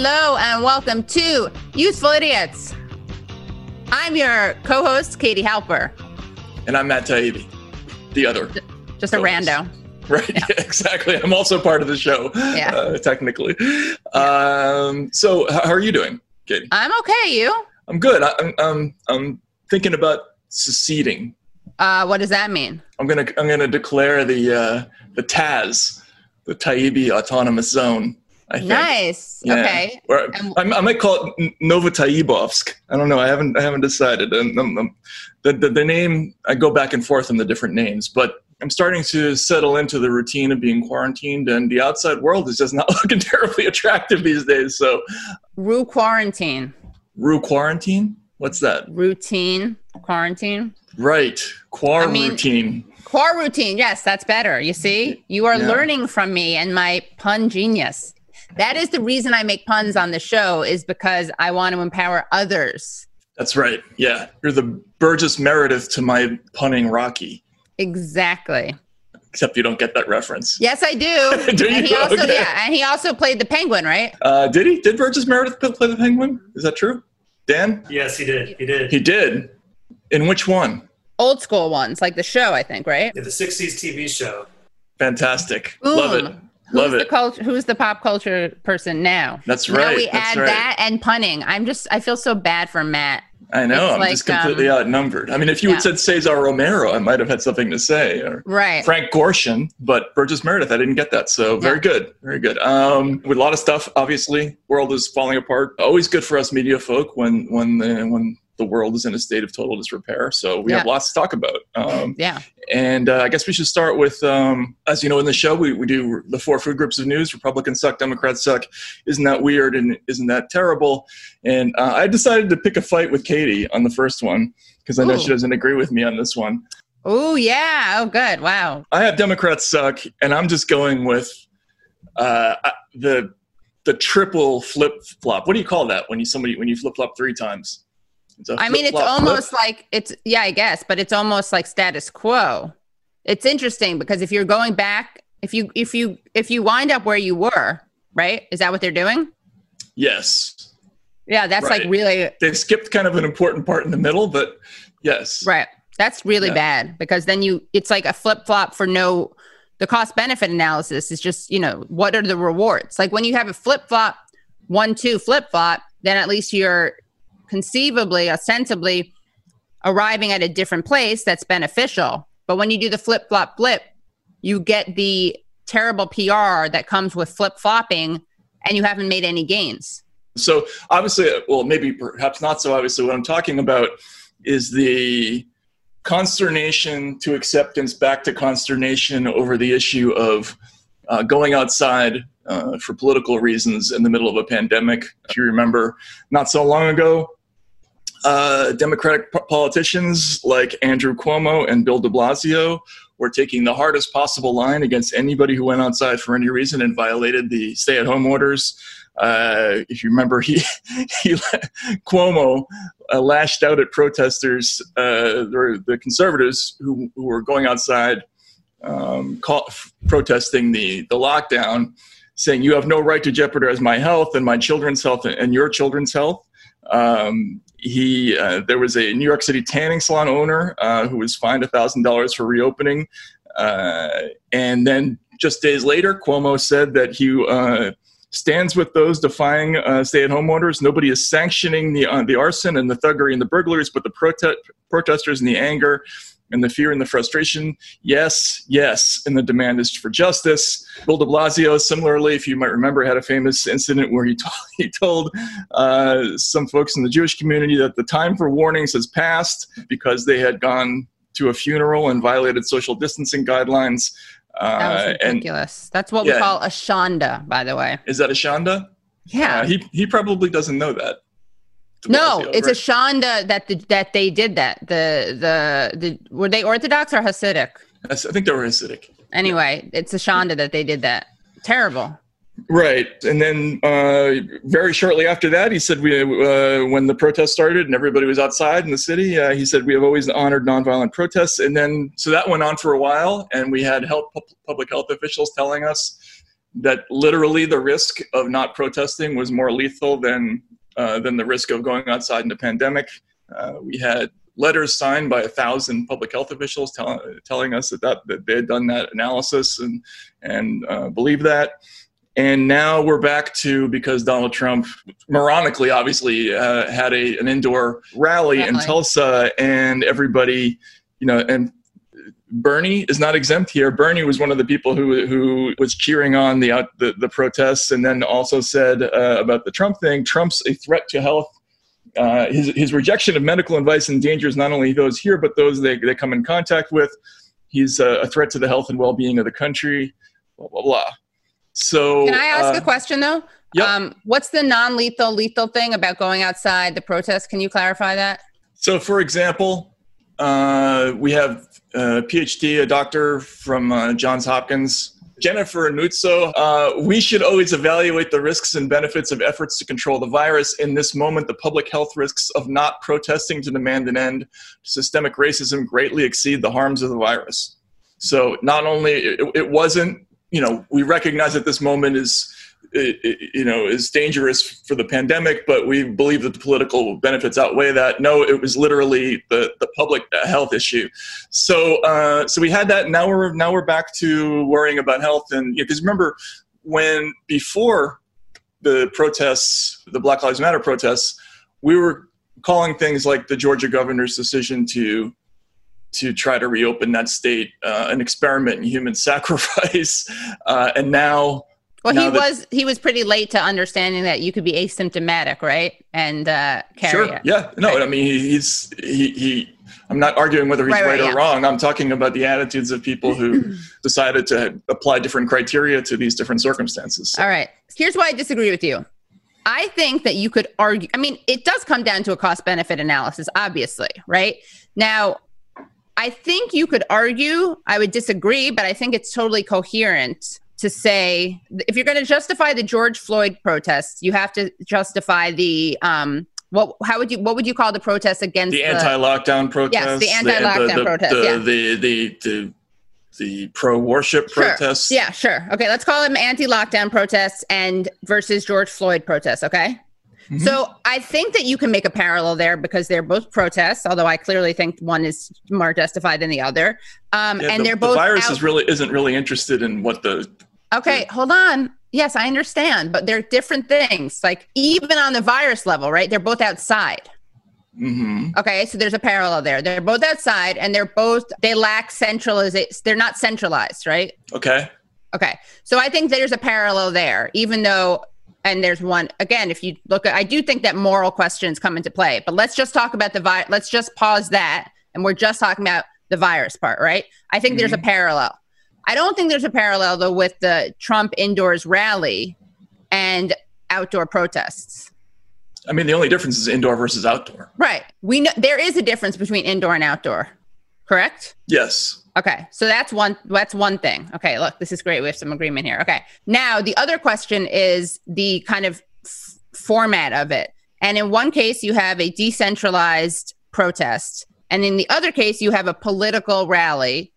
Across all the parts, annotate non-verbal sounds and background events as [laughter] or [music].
Hello and welcome to Useful Idiots. I'm your co-host, Katie Halper. And I'm Matt Taibbi, the other. Just a rando. [laughs] Right, yeah. yeah. [laughs] exactly. I'm also part of the show, yeah. Uh, technically. Um, so, how are you doing, Katie? I'm okay. You? I'm good. I, am I'm, I'm thinking about seceding. Uh, what does that mean? I'm gonna I'm gonna declare the uh, the Taz, the Taibbi Autonomous Zone. I think. Nice. Yeah. Okay. Or I, I, might call it Novotaibovsk. I don't know. I haven't I haven't decided. And um, um, the, the the name I go back and forth on the different names, but I'm starting to settle into the routine of being quarantined, and the outside world is just [laughs] not looking terribly attractive these days. So, Rue quarantine. Rue quarantine. What's that? Routine quarantine. Right. Quarantine. I mean, Quar routine. Yes, that's better. You see, you are yeah. learning from me and my pun genius. That is the reason I make puns on the show is because I want to empower others. That's right. Yeah. You're the Burgess Meredith to my punning Rocky. Exactly. Except you don't get that reference. Yes, I do. [laughs] do you? And he also, okay. Yeah, and he also played the Penguin, right? Uh, did he? Did Burgess Meredith play the Penguin? Is that true? Dan? Yes, he did. He did. He did. In which one? Old school ones, like the show, I think, right? Yeah, the '60s TV show. Fantastic. Boom. Love it. Who's Love the cult- Who's the pop culture person now? That's right. Now we That's add right. that and punning. I'm just. I feel so bad for Matt. I know. It's I'm like, just completely um, outnumbered. I mean, if you yeah. had said Cesar Romero, I might have had something to say. Or Right. Frank Gorshin, but Burgess Meredith, I didn't get that. So very good. Very good. Um, with a lot of stuff, obviously, world is falling apart. Always good for us media folk when when the when the world is in a state of total disrepair. So we have lots to talk about. Um, Yeah. and uh, I guess we should start with, um, as you know, in the show, we, we do the four food groups of news Republicans suck, Democrats suck. Isn't that weird? And isn't that terrible? And uh, I decided to pick a fight with Katie on the first one because I know Ooh. she doesn't agree with me on this one. Oh yeah. Oh good. Wow. I have Democrats suck, and I'm just going with uh, the the triple flip flop. What do you call that when you somebody when you flip flop three times? I mean, it's flip-flop almost like it's yeah, I guess, but it's almost like status quo. It's interesting because if you're going back, if you if you if you wind up where you were, right? Is that what they're doing? yes. Yeah, that's like really They skipped kind of an important part in the middle, but yes. right. That's really Yeah. bad because then you it's like a flip flop for no the cost benefit analysis is just, you know, what are the rewards? Like when you have a flip flop, one two flip flop, then at least you're conceivably, ostensibly arriving at a different place that's beneficial. But when you do the flip flop flip, you get the terrible PR that comes with flip flopping and you haven't made any gains. So obviously, well, maybe perhaps not so obviously. What I'm talking about is the consternation to acceptance, back to consternation over the issue of uh, going outside uh, for political reasons in the middle of a pandemic. If you remember, not so long ago, uh, Democratic p- politicians like Andrew Cuomo and Bill de Blasio were taking the hardest possible line against anybody who went outside for any reason and violated the stay at home orders. Uh, if you remember, he, [laughs] he Cuomo uh, lashed out at protesters, uh, the, the conservatives who, who were going outside um, call, f- protesting the, the lockdown, saying, You have no right to jeopardize my health and my children's health and your children's health. Um, he uh, there was a New York City tanning salon owner uh, who was fined thousand dollars for reopening, uh, and then just days later, Cuomo said that he uh, stands with those defying uh, stay-at-home orders. Nobody is sanctioning the uh, the arson and the thuggery and the burglaries, but the prote- protesters and the anger and the fear and the frustration. Yes, yes, and the demand is for justice. Bill de Blasio, similarly, if you might remember, had a famous incident where he [laughs] told, he told uh, some folks in the Jewish community that the time for warnings has passed because they had gone to a funeral and violated social distancing guidelines. Uh, That was and ridiculous. That's what we call a shonda, by the way. is that a shanda? Yeah. Uh, he he probably doesn't know that. No, it's a shonda that the, that they did that. The the the were they Orthodox or Hasidic? I think they were Hasidic. Anyway, it's a shonda that they did that. Terrible. Right, and then uh, very shortly after that, he said, "We uh, when the protest started and everybody was outside in the city, uh, he said we have always honored nonviolent protests." And then so that went on for a while, and we had health, pu- public health officials telling us that literally the risk of not protesting was more lethal than uh, than the risk of going outside in a pandemic. Uh, we had letters signed by a thousand public health officials tell, telling us that, that, that they had done that analysis and and uh, believe that. And now we're back to because Donald Trump, moronically, obviously, uh, had a an indoor rally in Tulsa, and everybody, you know, and Bernie is not exempt here. Bernie was one of the people who who was cheering on the the, the protests, and then also said uh, about the Trump thing. Trump's a threat to health. Uh, his his rejection of medical advice endangers not only those here, but those they they come in contact with. He's a, a threat to the health and well being of the country. Blah blah blah. So can I ask uh, a question though? Yep. Um, what's the non-lethal lethal thing about going outside the protest? Can you clarify that? So, for example, uh, we have a PhD, a doctor from uh, Johns Hopkins, Jennifer Nuzzo. Uh, we should always evaluate the risks and benefits of efforts to control the virus. In this moment, the public health risks of not protesting to demand an end to systemic racism greatly exceed the harms of the virus. So, not only it, it wasn't you know, we recognize that this moment is, you know, is dangerous for the pandemic, but we believe that the political benefits outweigh that. No, it was literally the, the public health issue. So, uh, so we had that. Now we're now we're back to worrying about health, and because you know, remember when before the protests, the Black Lives Matter protests, we were calling things like the Georgia governor's decision to to try to reopen that state, uh, an experiment in human [laughs] sacrifice, uh, and now. Well, now he that, was he was pretty late to understanding that you could be asymptomatic, right, and uh, carry Sure. it. Yeah. No. Right. I mean, he, he's he he. I'm not arguing whether he's Right, right, right, or yeah. wrong. I'm talking about the attitudes of people who [clears throat] decided to apply different criteria to these different circumstances. All right. Here's why I disagree with you. I think that you could argue. I mean, it does come down to a cost benefit analysis, obviously, right? Now, I think you could argue, I would disagree, but I think it's totally coherent to say if you're going to justify the George Floyd protests, you have to justify the um what how would you what would you call the protests against the anti-lockdown protests. Yes, the anti-lockdown the, protests, The, yeah. the, the, the, the pro-worship Sure. protests. Yeah, sure. Okay, let's call them anti-lockdown protests and versus George Floyd protests, okay? Mhm. So I think that you can make a parallel there because they're both protests, although I clearly think one is more justified than the other. Um, Yeah, and the, they're both the virus out- is really isn't really interested in what the okay. Hold on. Yes, I understand, but they're different things. Like even on the virus level, right? They're both outside. mhm. Okay, so there's a parallel there. They're both outside, and they're both they lack centralization. They're not centralized, right? okay. Okay. So I think there's a parallel there, even though, and there's one, again, if you look at, I do think that moral questions come into play, but let's just talk about the vi Let's just pause that. And we're just talking about the virus part, right? I think there's a parallel. I don't think there's a parallel, though, with the Trump indoors rally and outdoor protests. I mean, the only difference is indoor versus outdoor. Right. We know there is a difference between indoor and outdoor, correct? Yes. Okay, so that's one that's one thing. Okay, look, this is great. We have some agreement here. Okay. Now, the other question is the kind of f- format of it. And in one case you have a decentralized protest, and in the other case you have a political rally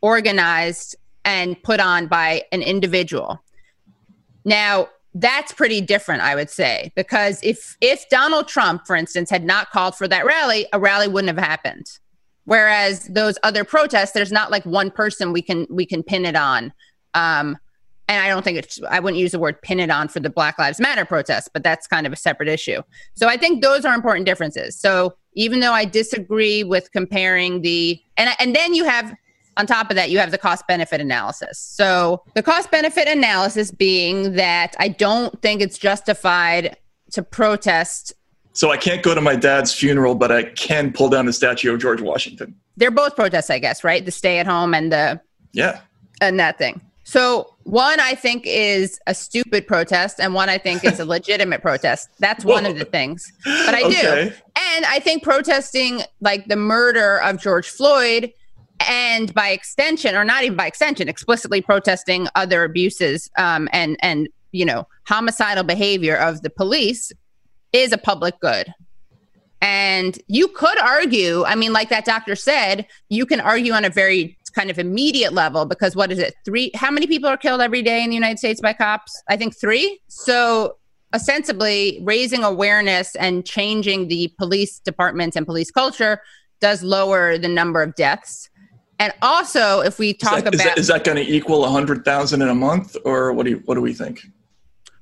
organized and put on by an individual. Now, that's pretty different, I would say, because if if Donald Trump, for instance, had not called for that rally, a rally wouldn't have happened. Whereas those other protests, there's not like one person we can we can pin it on. Um, and I don't think it's I wouldn't use the word pin it on for the Black Lives Matter protests, but that's kind of a separate issue. So I think those are important differences. So even though I disagree with comparing the and and then you have on top of that you have the cost benefit analysis. So the cost benefit analysis being that I don't think it's justified to protest So I can't go to my dad's funeral, but I can pull down the statue of George Washington. they're both protests, I guess, right? The stay at home and the Yeah. and that thing. So one I think is a stupid protest, and one I think is a [laughs] legitimate protest. That's one of the things. But I do, and I think protesting like the murder of George Floyd, and by extension, or not even by extension, explicitly protesting other abuses um, and and you know homicidal behavior of the police is a public good. And you could argue, I mean, like that doctor said, you can argue on a very kind of immediate level because what is it? Three how many people are killed every day in the United States by cops? I think 3. So ostensibly raising awareness and changing the police departments and police culture does lower the number of deaths. And also, if we talk is that, about is that, is that going to equal a 100,000 in a month or what do you, what do we think?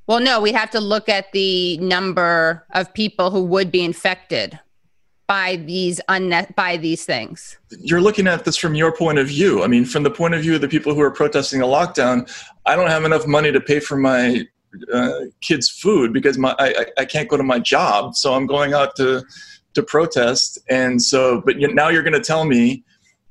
Well, no, we have to look at the number of people who would be infected by these unne- by these things. You're looking at this from your point of view. I mean, from the point of view of the people who are protesting a lockdown, I don't have enough money to pay for my uh, kids' food because my I, I can't go to my job, so I'm going out to to protest. And so, but you, now you're going to tell me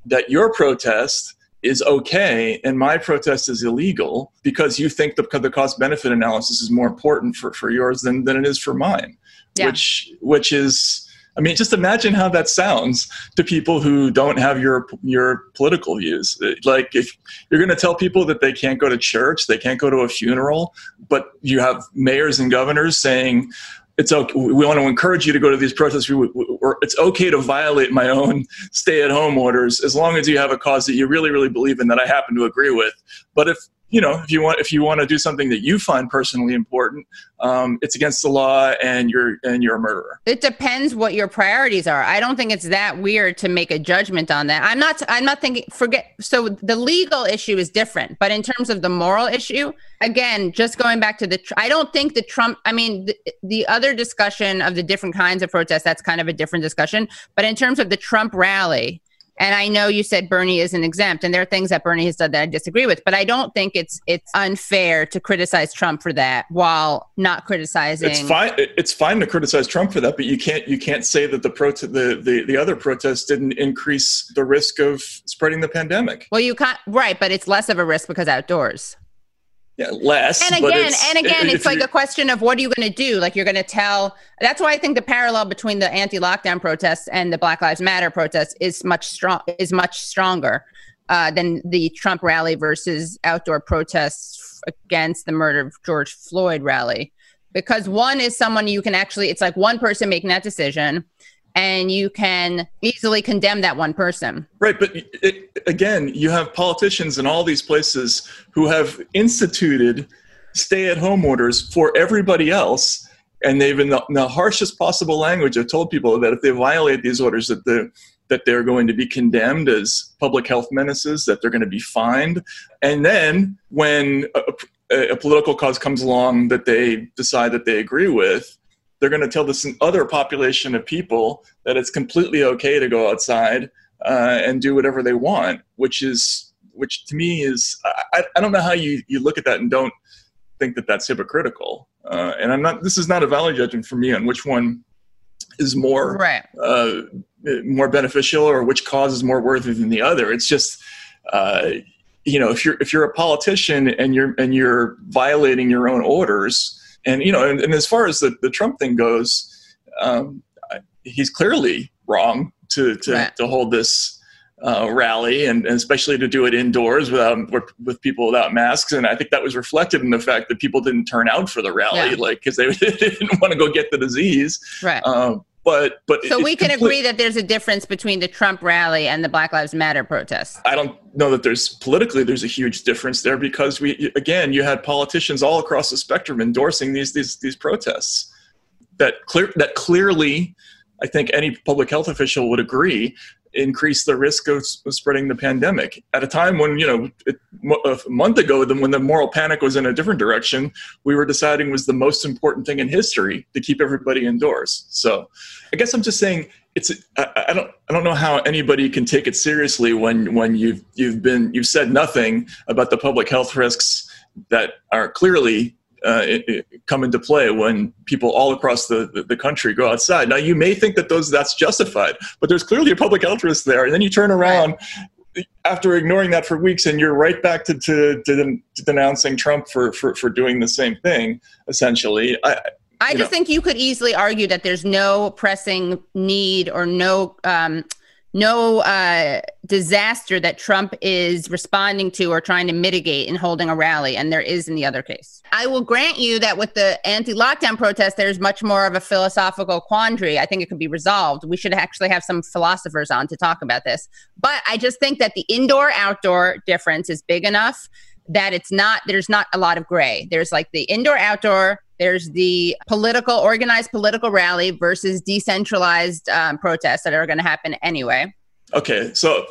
that your protest is okay and my protest is illegal because you think the, the cost benefit analysis is more important for, for yours than, than it is for mine yeah. which which is I mean, just imagine how that sounds to people who don't have your your political views. Like, if you're going to tell people that they can't go to church, they can't go to a funeral, but you have mayors and governors saying, it's okay. We want to encourage you to go to these protests. Or it's okay to violate my own stay-at-home orders as long as you have a cause that you really, really believe in that I happen to agree with. But if you know, if you want, if you want to do something that you find personally important, um, it's against the law, and you're and you're a murderer. It depends what your priorities are. I don't think it's that weird to make a judgment on that. I'm not. I'm not thinking. Forget. So the legal issue is different, but in terms of the moral issue, again, just going back to the. I don't think the Trump. I mean, the, the other discussion of the different kinds of protests. That's kind of a different discussion. But in terms of the Trump rally and I know you said Bernie isn't exempt, and there are things that Bernie has done that I disagree with, but I don't think it's it's unfair to criticize Trump for that while not criticizing. It's fine. It's fine to criticize Trump for that, but you can't you can't say that the pro the, the the other protests didn't increase the risk of spreading the pandemic. Well, you can't right, but it's less of a risk because outdoors yeah, less. And again, and again, it's like a question of what are you going to do? Like you're going to tell. That's why I think the parallel between the anti-lockdown protests and the Black Lives Matter protests is much strong. Is much stronger uh, than the Trump rally versus outdoor protests against the murder of George Floyd rally, because one is someone you can actually. It's like one person making that decision and you can easily condemn that one person. Right, but it, again, you have politicians in all these places who have instituted stay-at-home orders for everybody else, and they've in the, in the, harshest possible language have told people that if they violate these orders, that the that they're going to be condemned as public health menaces, that they're going to be fined, and then when a, a, a political cause comes along that they decide that they agree with, they're going to tell this other population of people that it's completely okay to go outside uh, and do whatever they want, which is which to me is I, I don't know how you you look at that and don't think that that's hypocritical. Uh, and I'm not. This is not a value judgment for me on which one is more right. uh, more beneficial or which cause is more worthy than the other. It's just uh, you know if you're if you're a politician and you're and you're violating your own orders and you know, and, and as far as the, the Trump thing goes, um, he's clearly wrong to to, right. to hold this uh, rally and, and, especially to do it indoors without with people without masks and i think that was reflected in the fact that people didn't turn out for the rally yeah. like because they [laughs] didn't want to go get the disease right um, but but so we can complete, agree that there's a difference between the trump rally and the black lives matter protests. I don't know that there's politically there's a huge difference there because we again you had politicians all across the spectrum endorsing these these these protests. That clear that clearly i think any public health official would agree increase the risk of, spreading the pandemic. At a time when you know it, a month ago when the moral panic was in a different direction we were deciding was the most important thing in history to keep everybody indoors. So i guess i'm just saying it's I, I, don't I don't know how anybody can take it seriously when when you've you've been you've said nothing about the public health risks that are clearly uh, it, it come into play when people all across the, the, the, country go outside. Now you may think that those that's justified, but there's clearly a public health risk there, and then you turn around. After ignoring that for weeks, and you're right back to, to, to, to denouncing Trump for, for, for doing the same thing, essentially. I, I just know. think you could easily argue that there's no pressing need or no um, no uh, disaster that Trump is responding to or trying to mitigate in holding a rally, and there is in the other case. I will grant you that with the anti-lockdown protest, there's much more of a philosophical quandary. I think it could be resolved. We should actually have some philosophers on to talk about this. But I just think that the indoor-outdoor difference is big enough that it's not there's not a lot of gray. There's like the indoor outdoor, there's the political organized political rally versus decentralized um, protests that are going to happen anyway. Okay, so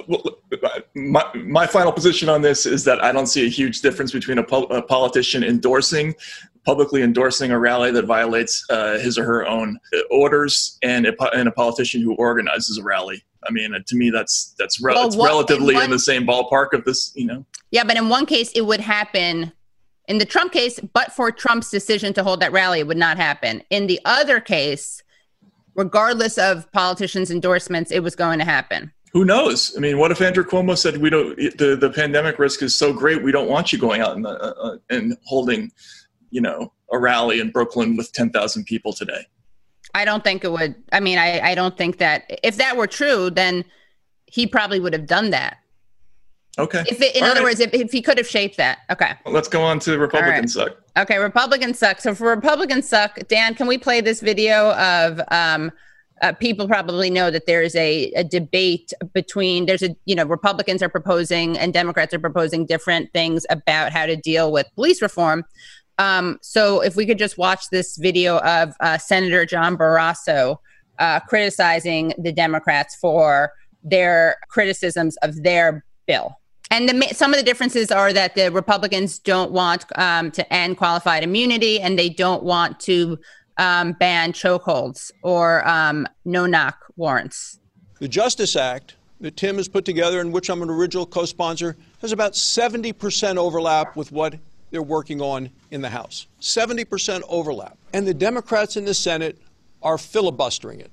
my, my final position on this is that I don't see a huge difference between a, po- a politician endorsing, publicly endorsing a rally that violates uh, his or her own orders and a, and a politician who organizes a rally. I mean, to me, that's that's re- well, what, relatively in, one, in the same ballpark of this, you know. Yeah, but in one case, it would happen. In the Trump case, but for Trump's decision to hold that rally, it would not happen. In the other case, regardless of politicians' endorsements, it was going to happen. Who knows? I mean, what if Andrew Cuomo said we don't? The, the pandemic risk is so great, we don't want you going out and, uh, uh, and holding, you know, a rally in Brooklyn with ten thousand people today. I don't think it would. I mean, I, I don't think that if that were true, then he probably would have done that. Okay. If it, in All other right. words, if, if he could have shaped that. Okay. Well, let's go on to Republicans right. suck. Okay, Republicans suck. So for Republicans suck, Dan, can we play this video of um, uh, people probably know that there is a, a debate between there's a you know Republicans are proposing and Democrats are proposing different things about how to deal with police reform. Um, so if we could just watch this video of uh, Senator John Barrasso uh, criticizing the Democrats for their criticisms of their bill. And the, some of the differences are that the Republicans don't want um, to end qualified immunity and they don't want to um, ban chokeholds or um, no knock warrants. The Justice Act that Tim has put together, and which I'm an original co sponsor, has about 70% overlap with what they're working on in the House. 70% overlap. And the Democrats in the Senate are filibustering it.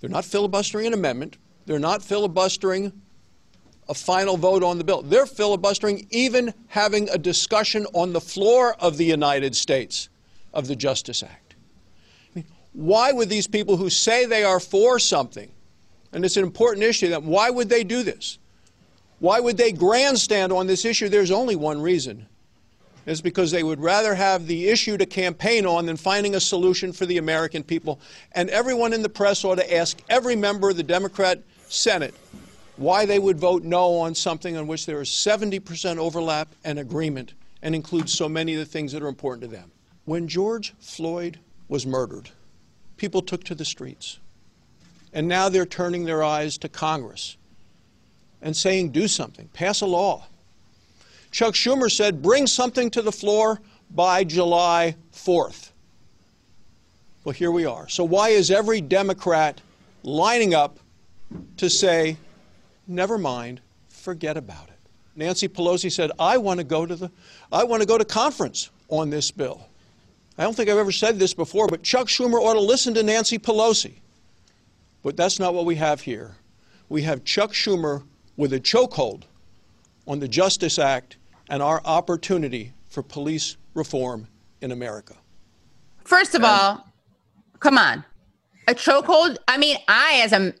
They're not filibustering an amendment, they're not filibustering a final vote on the bill. They're filibustering even having a discussion on the floor of the United States of the Justice Act. I mean, why would these people who say they are for something, and it's an important issue, that why would they do this? Why would they grandstand on this issue? There's only one reason. It's because they would rather have the issue to campaign on than finding a solution for the American people. And everyone in the press ought to ask every member of the Democrat Senate why they would vote no on something on which there is 70% overlap and agreement and includes so many of the things that are important to them. When George Floyd was murdered, people took to the streets. And now they're turning their eyes to Congress and saying, do something, pass a law. Chuck Schumer said, bring something to the floor by July 4th. Well, here we are. So, why is every Democrat lining up to say, never mind, forget about it. Nancy Pelosi said, I want to go to the I want to go to conference on this bill. I don't think I've ever said this before, but Chuck Schumer ought to listen to Nancy Pelosi. But that's not what we have here. We have Chuck Schumer with a chokehold on the Justice Act and our opportunity for police reform in America. First of and, all, come on. A chokehold? I mean, I, as a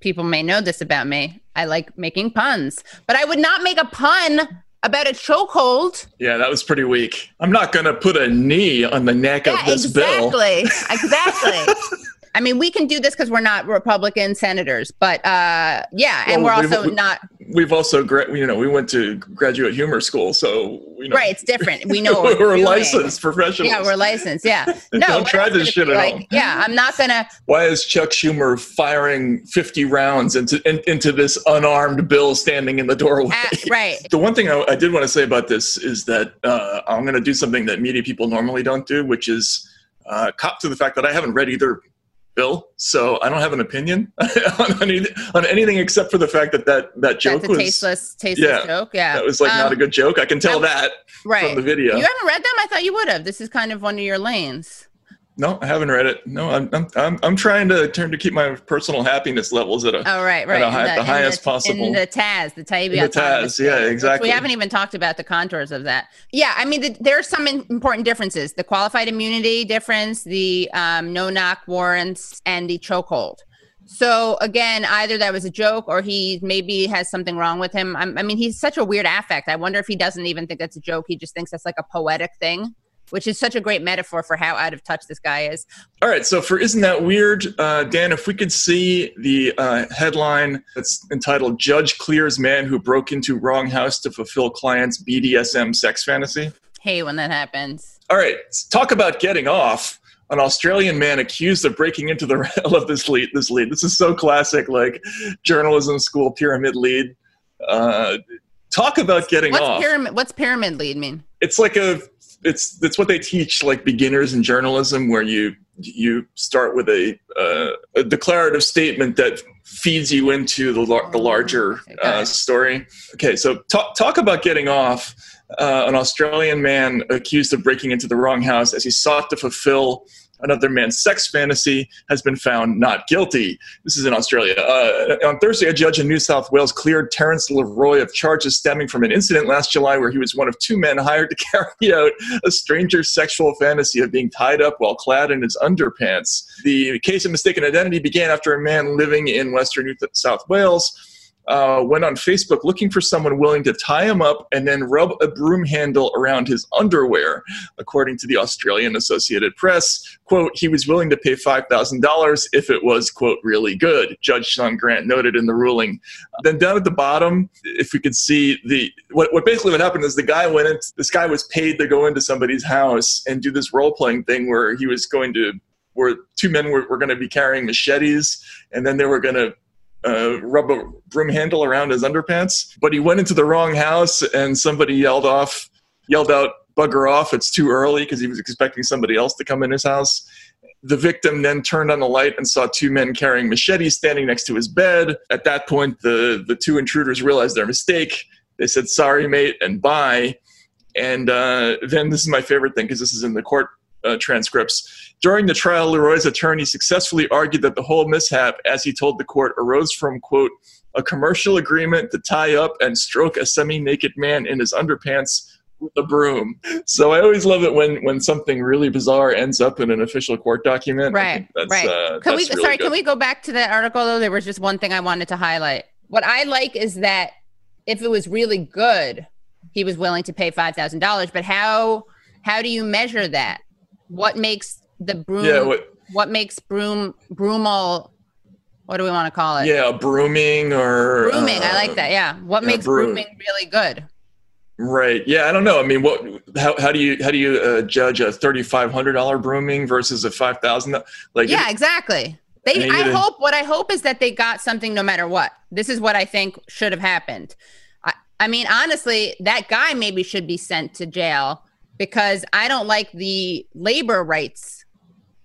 people may know this about me, I like making puns, but I would not make a pun about a chokehold. Yeah, that was pretty weak. I'm not going to put a knee on the neck yeah, of this exactly, bill. Exactly. [laughs] Exactly. I mean, we can do this because we're not Republican senators, but uh, yeah, and well, we're also we've, not. We've also, gra- you know, we went to graduate humor school, so you know, right. It's different. We know [laughs] we're, we're licensed professionals. Yeah, we're licensed. Yeah, [laughs] no, don't try this shit at like, home. Yeah, I'm not gonna. Why is Chuck Schumer firing 50 rounds into in, into this unarmed bill standing in the doorway? Uh, right. [laughs] the one thing I, I, did want to say about this is that uh, I'm going to do something that media people normally don't do, which is uh, cop to the fact that I haven't read either bill, so I don't have an opinion [laughs] on, any, on anything except for the fact that that, that joke That's was tasteless, tasteless yeah, joke. Yeah, that was like um, not a um, good joke. I can tell I'm, that right. from the video. You haven't read them? I thought you would have. This is kind of one of your lanes. No, I haven't read it. No, I'm I'm I'm, I'm trying to turn to keep my personal happiness levels at a oh right right high, the, the, highest the, possible. In the Taz, the Taz, the Taz, yeah, exactly. We haven't even talked about the contours of that. Yeah, I mean, the, there are some important differences: the qualified immunity difference, the um, no knock warrants, and the chokehold. So again, either that was a joke or he maybe has something wrong with him. I'm, I mean, he's such a weird affect. I wonder if he doesn't even think that's a joke. He just thinks that's like a poetic thing, which is such a great metaphor for how out of touch this guy is. All right, so for Isn't That Weird, uh, Dan, if we could see the uh, headline that's entitled Judge Clears Man Who Broke Into Wrong House to Fulfill Client's BDSM Sex Fantasy. Hey, when that happens. All right, talk about getting off. An Australian man accused of breaking into the [laughs] I love this lead. This lead. This is so classic, like journalism school pyramid lead. Uh, talk about getting What's off. pyramid? What's pyramid lead mean? it's like a it's it's what they teach like beginners in journalism where you you start with a uh, a declarative statement that feeds you into the lar- the larger uh, story. Okay so talk talk about getting off uh, an Australian man accused of breaking into the wrong house as he sought to fulfill another man's sex fantasy has been found not guilty. This is in Australia. Uh, on Thursday, a judge in New South Wales cleared Terence Leroy of charges stemming from an incident last July where he was one of two men [laughs] hired to carry out a stranger's sexual fantasy of being tied up while clad in his underpants. The case of mistaken identity began after a man living in Western New South Wales uh, went on Facebook looking for someone willing to tie him up and then rub a broom handle around his underwear. According to the Australian Associated Press, quote, he was willing to pay $5,000 if it was, quote, really good, Judge Sean Grant noted in the ruling. Then down at the bottom, if we could see the, what, what basically what happened is the guy went in, this guy was paid to go into somebody's house and do this role playing thing where he was going to, where two men were, were going to be carrying machetes and then they were going to uh, rub a broom handle around his underpants. But he went into the wrong house, and somebody yelled off, yelled out, "Bugger off! It's too early," because he was expecting somebody else to come in his house. The victim then turned on the light and saw two men carrying machetes standing next to his bed. At that point, the the two intruders realized their mistake. They said, "Sorry, mate," and bye. And uh, then this is my favorite thing because this is in the court uh, transcripts. During the trial, Leroy's attorney successfully argued that the whole mishap, as he told the court, arose from, quote, a commercial agreement to tie up and stroke a semi naked man in his underpants with a broom. So I always love it when, when something really bizarre ends up in an official court document. Right, That's, right. Uh, Can we? really sorry, good. can we go back to that article though? There was just one thing I wanted to highlight. What I like is that if it was really good, he was willing to pay five thousand dollars. But how how do you measure that? What makes the broom? Yeah, what, what makes broom broomal? What do we want to call it? yeah, brooming or Brooming. I uh, like that. Yeah. What yeah, makes broom. brooming really good? Right. Yeah. I don't know. I mean, what? How, how do you how do you uh, judge a thirty five hundred dollar brooming versus a five thousand? Like, yeah, exactly. They, I I hope. What I hope is that they got something no matter what. This is what I think should have happened. I, I mean, honestly, that guy maybe should be sent to jail because I don't like the labor rights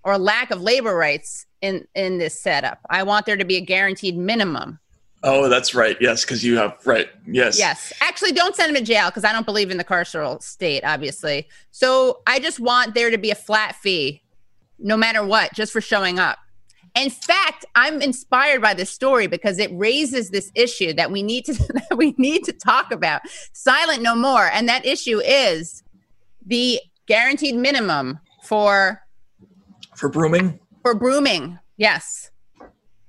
or lack of labor rights in in this setup. I want there to be a guaranteed minimum. Oh, that's right. Yes, because you have right. Yes. Yes. Actually, don't send him to jail because I don't believe in the carceral state, obviously. So I just want there to be a flat fee, no matter what, just for showing up. In fact, I'm inspired by this story because it raises this issue that we need to [laughs] that we need to talk about. Silent no more. And that issue is the guaranteed minimum for For brooming. for brooming. Yes.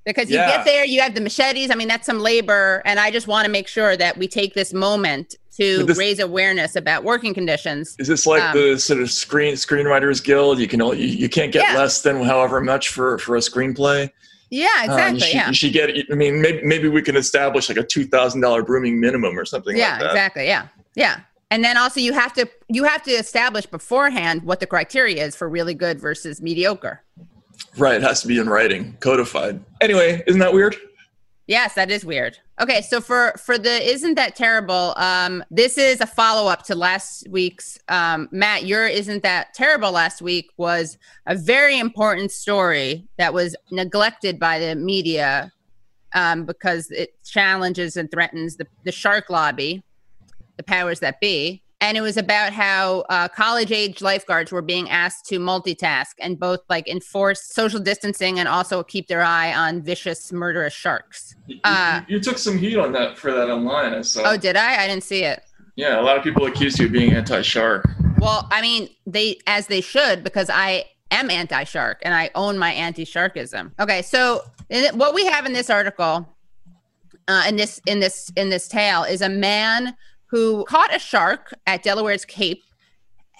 Because you Yeah. get there, you have the machetes. I mean, that's some labor. And I just want to make sure that we take this moment to this- raise awareness about working conditions. Is this like Um, the sort of screen screenwriters guild? You can only, you, you can't get Yeah. less than however much for for a screenplay. Yeah, Uh, exactly. you, should, yeah. you should get. I mean, maybe maybe we can establish like a two thousand dollar brooming minimum or something yeah, like that. exactly. Yeah. Yeah. And then also you have to you have to establish beforehand what the criteria is for really good versus mediocre. Right. It has to be in writing, codified. Anyway, isn't that weird? Yes, that is weird. Okay, so for for the isn't that terrible? Um, this is a follow up to last week's. Um, Matt, your isn't that terrible last week was a very important story that was neglected by the media um, because it challenges and threatens the the shark lobby, the powers that be. And it was about how uh, college age lifeguards were being asked to multitask and both like enforce social distancing and also keep their eye on vicious, murderous sharks. Uh, you, you took some heat on that for that online. I saw. Oh, did I? I didn't see it. yeah, a lot of people accused you of being anti-shark. Well, I mean, they as they should because I am anti-shark and I own my anti-sharkism. Okay, so what we have in this article, uh, in this in this in this tale, is a man who caught a shark at Delaware's Cape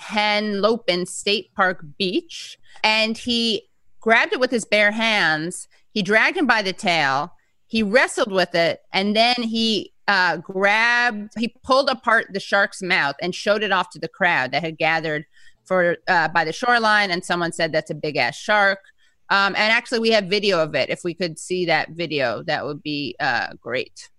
Henlopen State Park Beach, and he grabbed it with his bare hands. He dragged him by the tail. He wrestled with it, and then he uh, grabbed, he pulled apart the shark's mouth and showed it off to the crowd that had gathered for uh, by the shoreline. And someone said that's a big ass shark. Um, and actually, we have video of it. If we could see that video, that would be uh, great.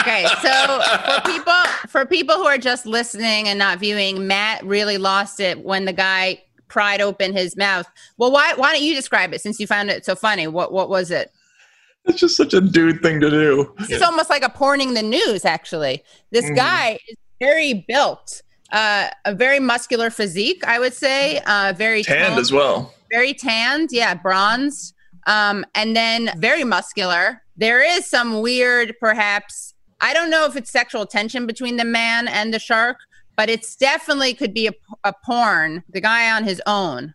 Okay, so for people for people who are just listening and not viewing, Matt really lost it when the guy pried open his mouth. Well, why why don't you describe it since you found it so funny? What what was it? It's just such a dude thing to do. This is almost like a porning the news. Actually, this Mhm. guy is very built, uh, a very muscular physique. I would say, uh, very Tanned toned, as well. very tanned, yeah, bronzed, um, and then very muscular. There is some weird, perhaps, I don't know if it's sexual tension between the man and the shark, but it's definitely could be a, a porn. The guy on his own,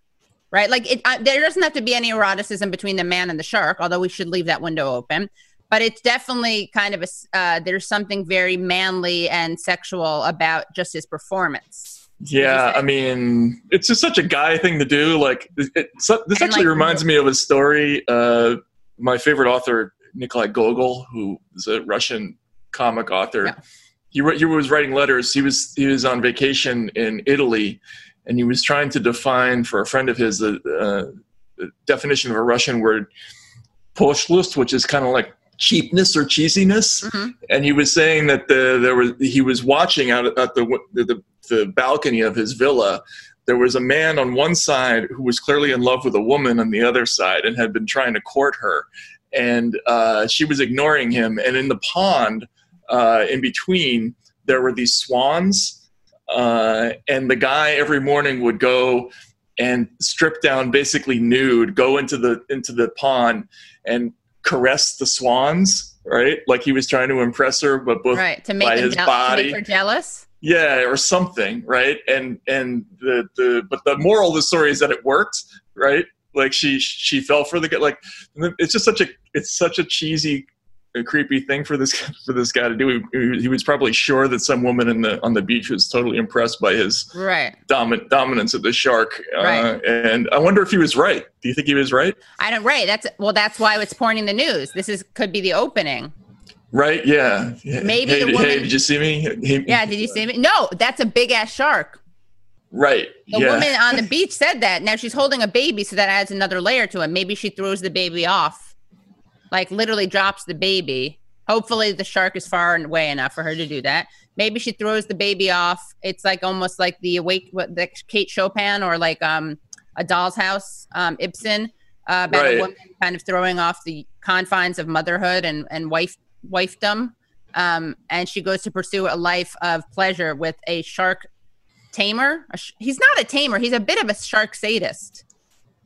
right? Like it, uh, there doesn't have to be any eroticism between the man and the shark, although we should leave that window open. But it's definitely kind of a Uh, there's something very manly and sexual about just his performance. Yeah. I mean, it's just such a guy thing to do. Like, it, it, so, this And, actually like, reminds me of a story. Uh, my favorite author, Nikolai Gogol, who is a Russian comic author, Yeah. he, he was writing letters. He was he was on vacation in Italy, and he was trying to define for a friend of his the uh, the definition of a Russian word, "poshlost," which is kind of like cheapness or cheesiness Mhm. and he was saying that the, there was he was watching out at the, the the balcony of his villa. There was a man on one side who was clearly in love with a woman on the other side and had been trying to court her, and uh, she was ignoring him. And in the pond, uh, in between, there were these swans, uh, and the guy every morning would go and strip down, basically nude, go into the into the pond and caress the swans, right? Like he was trying to impress her, but both Right to make by his to body. make her jealous. yeah, or something, right? And and the the but the moral of the story is that it worked, right? Like she she fell for the guy. Like it's just such a it's such a cheesy, uh creepy thing for this [laughs] for this guy to do. He, he was probably sure that some woman in the on the beach was totally impressed by his Right. domin, dominance of the shark. Uh, and I wonder if he was right. Do you think he was right? I don't. Right. That's well. That's why it's pointing the news. This is could be the opening. Right? Yeah. Maybe Hey, the hey, did you see me? He- Yeah. Did you see me? No, that's a big ass shark. Right. The yeah. woman on the [laughs] beach said that. Now she's holding a baby, so that adds another layer to it. Maybe she throws the baby off, like literally drops the baby. Hopefully, the shark is far and away enough for her to do that. Maybe she throws the baby off. It's like almost like the awake, what the Kate Chopin or like um a Doll's House, um Ibsen, uh, about Right. a woman kind of throwing off the confines of motherhood and and wife wifedom. Um, and she goes to pursue a life of pleasure with a shark tamer. He's not a tamer. He's a bit of a shark sadist.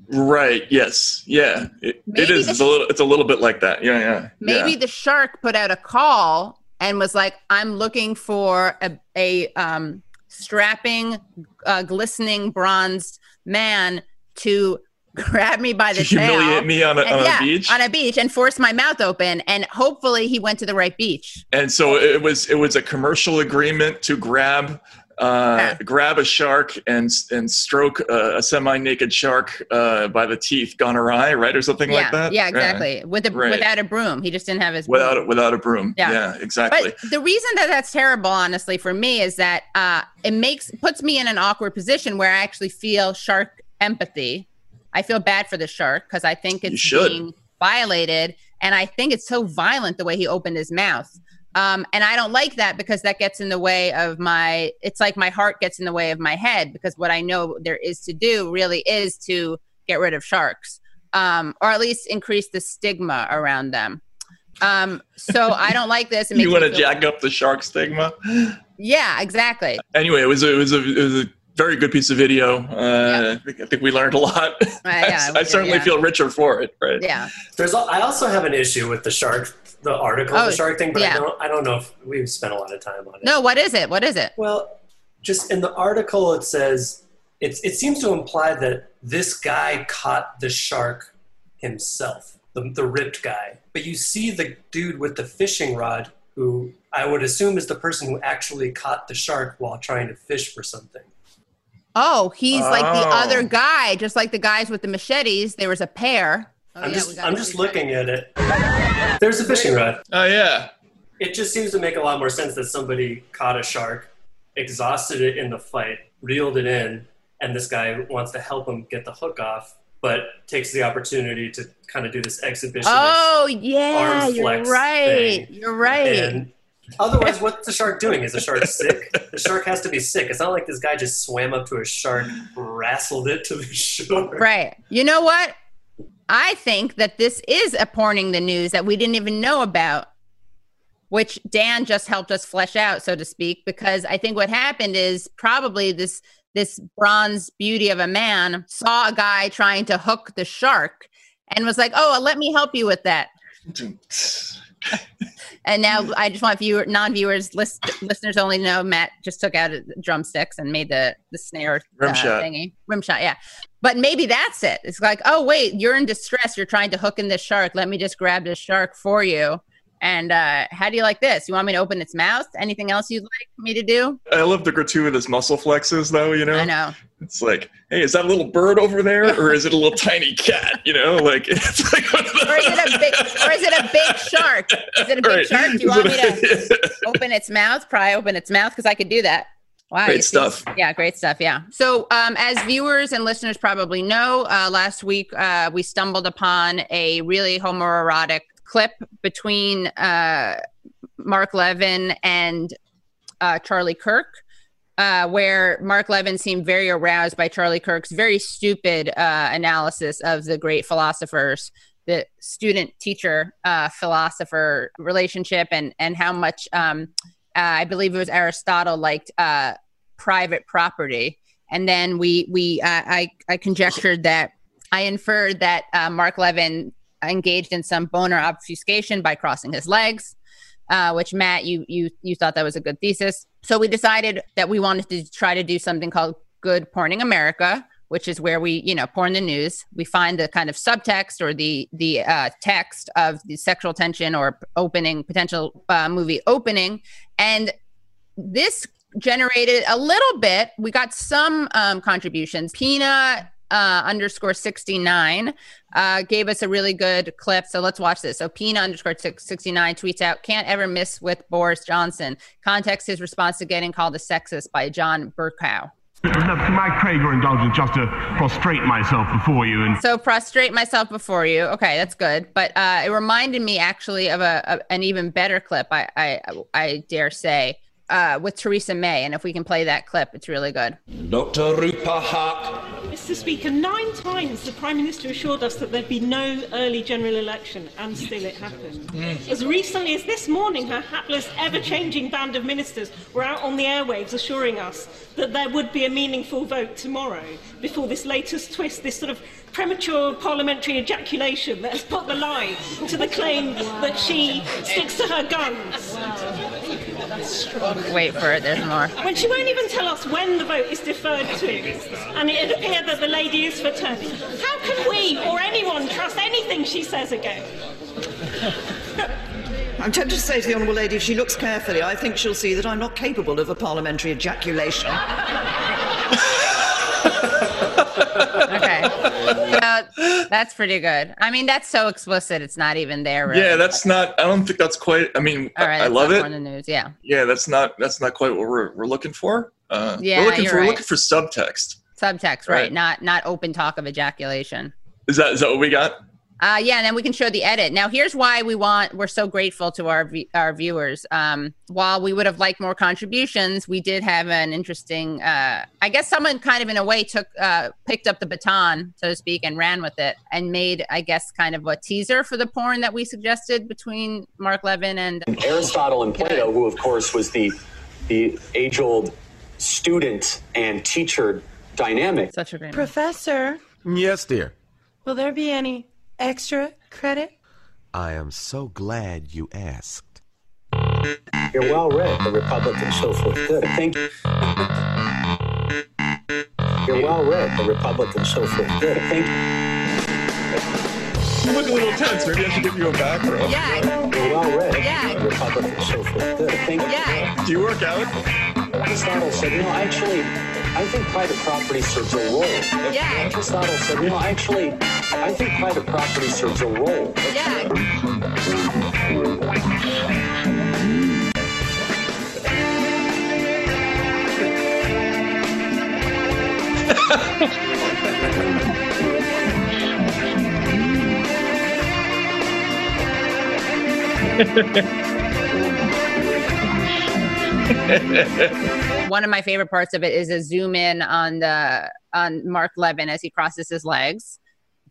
Right. Yes. Yeah. It, it is. It's a little. It's a little bit like that. Yeah. Yeah. Maybe Yeah. the shark put out a call and was like, "I'm looking for a, a um, strapping, uh, glistening, bronzed man to grab me by the to tail." humiliate me on a, and on yeah, a beach. on a beach, and force my mouth open, and hopefully he went to the right beach. and so it was. It was a commercial agreement to grab. Uh, grab a shark and and stroke a, a semi-naked shark uh, by the teeth gone awry, right, or something yeah, like that. yeah, exactly. With a, Right. without a broom, he just didn't have his Without broom. a, without a broom. Yeah. Yeah, exactly. But the reason that that's terrible, honestly, for me is that uh, it makes puts me in an awkward position where I actually feel shark empathy. I feel bad for the shark because I think it's being violated, and I think it's so violent the way he opened his mouth. Um, and I don't like that because that gets in the way of my. It's like my heart gets in the way of my head because what I know there is to do really is to get rid of sharks, um, or at least increase the stigma around them. Um, so I [laughs] don't like this. You want to jack up the shark stigma? yeah, exactly. Anyway, it was a, it was a, it was a very good piece of video. Uh, I, think, I think we learned a lot. yeah, [laughs] I, we did, certainly yeah. feel richer for it. Right. Yeah. There's. al- I also have an issue with the shark, the article, Oh, the shark thing, but yeah. I don't. I don't know if we've spent a lot of time on it. No, what is it? What is it? Well, just in the article, it says it's. It seems to imply that this guy caught the shark himself, the, the ripped guy. But you see the dude with the fishing rod, who I would assume is the person who actually caught the shark while trying to fish for something. Oh, he's like the Oh. other guy, just like the guys with the machetes. There was a pair. Oh, I'm yeah, just. got I'm just looking at it. There's a fishing rod. Oh yeah. It just seems to make a lot more sense that somebody caught a shark, exhausted it in the fight, reeled it in, and this guy wants to help him get the hook off, but takes the opportunity to kind of do this exhibition. Oh yeah, arm you're right. thing. You're right. And otherwise, what's the shark doing? Is the shark sick? the shark has to be sick. It's not like this guy just swam up to a shark, wrestled it to the shore. Right. You know what? I think that this is a porning the news that we didn't even know about, which Dan just helped us flesh out, so to speak, because I think what happened is probably this this bronze beauty of a man saw a guy trying to hook the shark and was like, "Oh, let me help you with that." [laughs] And now I just want viewer non-viewers, list, listeners only to know Matt just took out drumsticks and made the the snare Rim uh, shot. thingy, rim shot. Yeah, but maybe that's it. It's like, oh wait, you're in distress. You're trying to hook in this shark. Let me just grab this shark for you. And uh, how do you like this? You want me to open its mouth? Anything else you'd like me to do? I love the gratuitous muscle flexes, though. You know, I know. It's like, hey, is that a little bird over there, or is it a little tiny cat? You know, like [laughs] it's like, Or is it a big? Or is it a big shark? Is it a big Right. shark? Do you Is want me to? [laughs] open its mouth, pry open its mouth because I could do that. Wow, Great you see- stuff. Yeah, great stuff. Yeah. So, um, as viewers and listeners probably know, uh, last week uh, we stumbled upon a really homoerotic clip between uh, Mark Levin and uh, Charlie Kirk. Uh, where Mark Levin seemed very aroused by Charlie Kirk's very stupid uh, analysis of the great philosophers the student teacher uh, philosopher relationship and and how much um, uh, I believe it was Aristotle liked uh, private property, and then we we uh, I I conjectured that I inferred that Mark Levin engaged in some boner obfuscation by crossing his legs. Uh, which Matt, you you you thought that was a good thesis. So we decided that we wanted to try to do something called Good Porning America, which is where we, you know, porn the news. We find the kind of subtext or the the uh, text of the sexual tension or opening potential uh, movie opening, and this generated a little bit. We got some um, contributions. Pina uh, underscore sixty nine uh, gave us a really good clip. So let's watch this. So Pina underscore 69 tweets out, can't ever miss with Boris Johnson. Context his response to getting called a sexist by John Bercow. My Krager indulgence just to prostrate myself before you and So prostrate myself before you. Okay, that's good. But uh, it reminded me actually of a, a an even better clip. I I, I dare say uh, with Theresa May, and if we can play that clip, it's really good. Dr. Rupa Huq. Mr. Speaker, nine times the Prime Minister assured us that there'd be no early general election, and still it happened. As recently as this morning, her hapless, ever changing band of ministers were out on the airwaves assuring us that there would be a meaningful vote tomorrow before this latest twist, this sort of premature parliamentary ejaculation that has put the lie to the claim that she sticks to her guns. Wait for it. There's more. When she won't even tell us when the vote is deferred to, and it appears that the lady is for turn. How can we or anyone trust anything she says again? [laughs] I'm tempted to say to the Honourable Lady, if she looks carefully, I think she'll see that I'm not capable of a parliamentary ejaculation. [laughs] Okay. So that's pretty good. I mean, that's so explicit. It's not even there. Really. Yeah, that's not. I don't think that's quite. I mean, all right. I that's love it. On the news. Yeah. Yeah, that's not. That's not quite what we're we're looking for. Uh, Yeah, we're looking you're for we're looking for subtext. Subtext, right? Right. Not not open talk of ejaculation. Is that is that what we got? Uh, yeah, and then we can show the edit. Now, here's why we want. We're so grateful to our our viewers. Um, while we would have liked more contributions, we did have an interesting. Uh, I guess someone kind of in a way took uh, picked up the baton, so to speak, and ran with it, and made, I guess, kind of a teaser for the porn that we suggested between Mark Levin and Aristotle and Plato, who of course was the the age-old student and teacher dynamic. Such a great Professor, Yes, dear. will there be any extra credit? I am so glad you asked. You're well read, the Republican, so forth. Good. Thank you. You're well read, the Republican, so forth. Good. Thank you. You look a little tense. Maybe I should give you a back rub. Yeah. You're well read, Yeah. the Republican, so forth. Good. Thank you. Yeah. Do you work out? Aristotle said, you know, actually, I think private property serves a role. Yeah. Aristotle said, you know, actually, I think private property serves a role. Yeah. [laughs] [laughs] [laughs] One of my favorite parts of it is a zoom in on the on Mark Levin as he crosses his legs,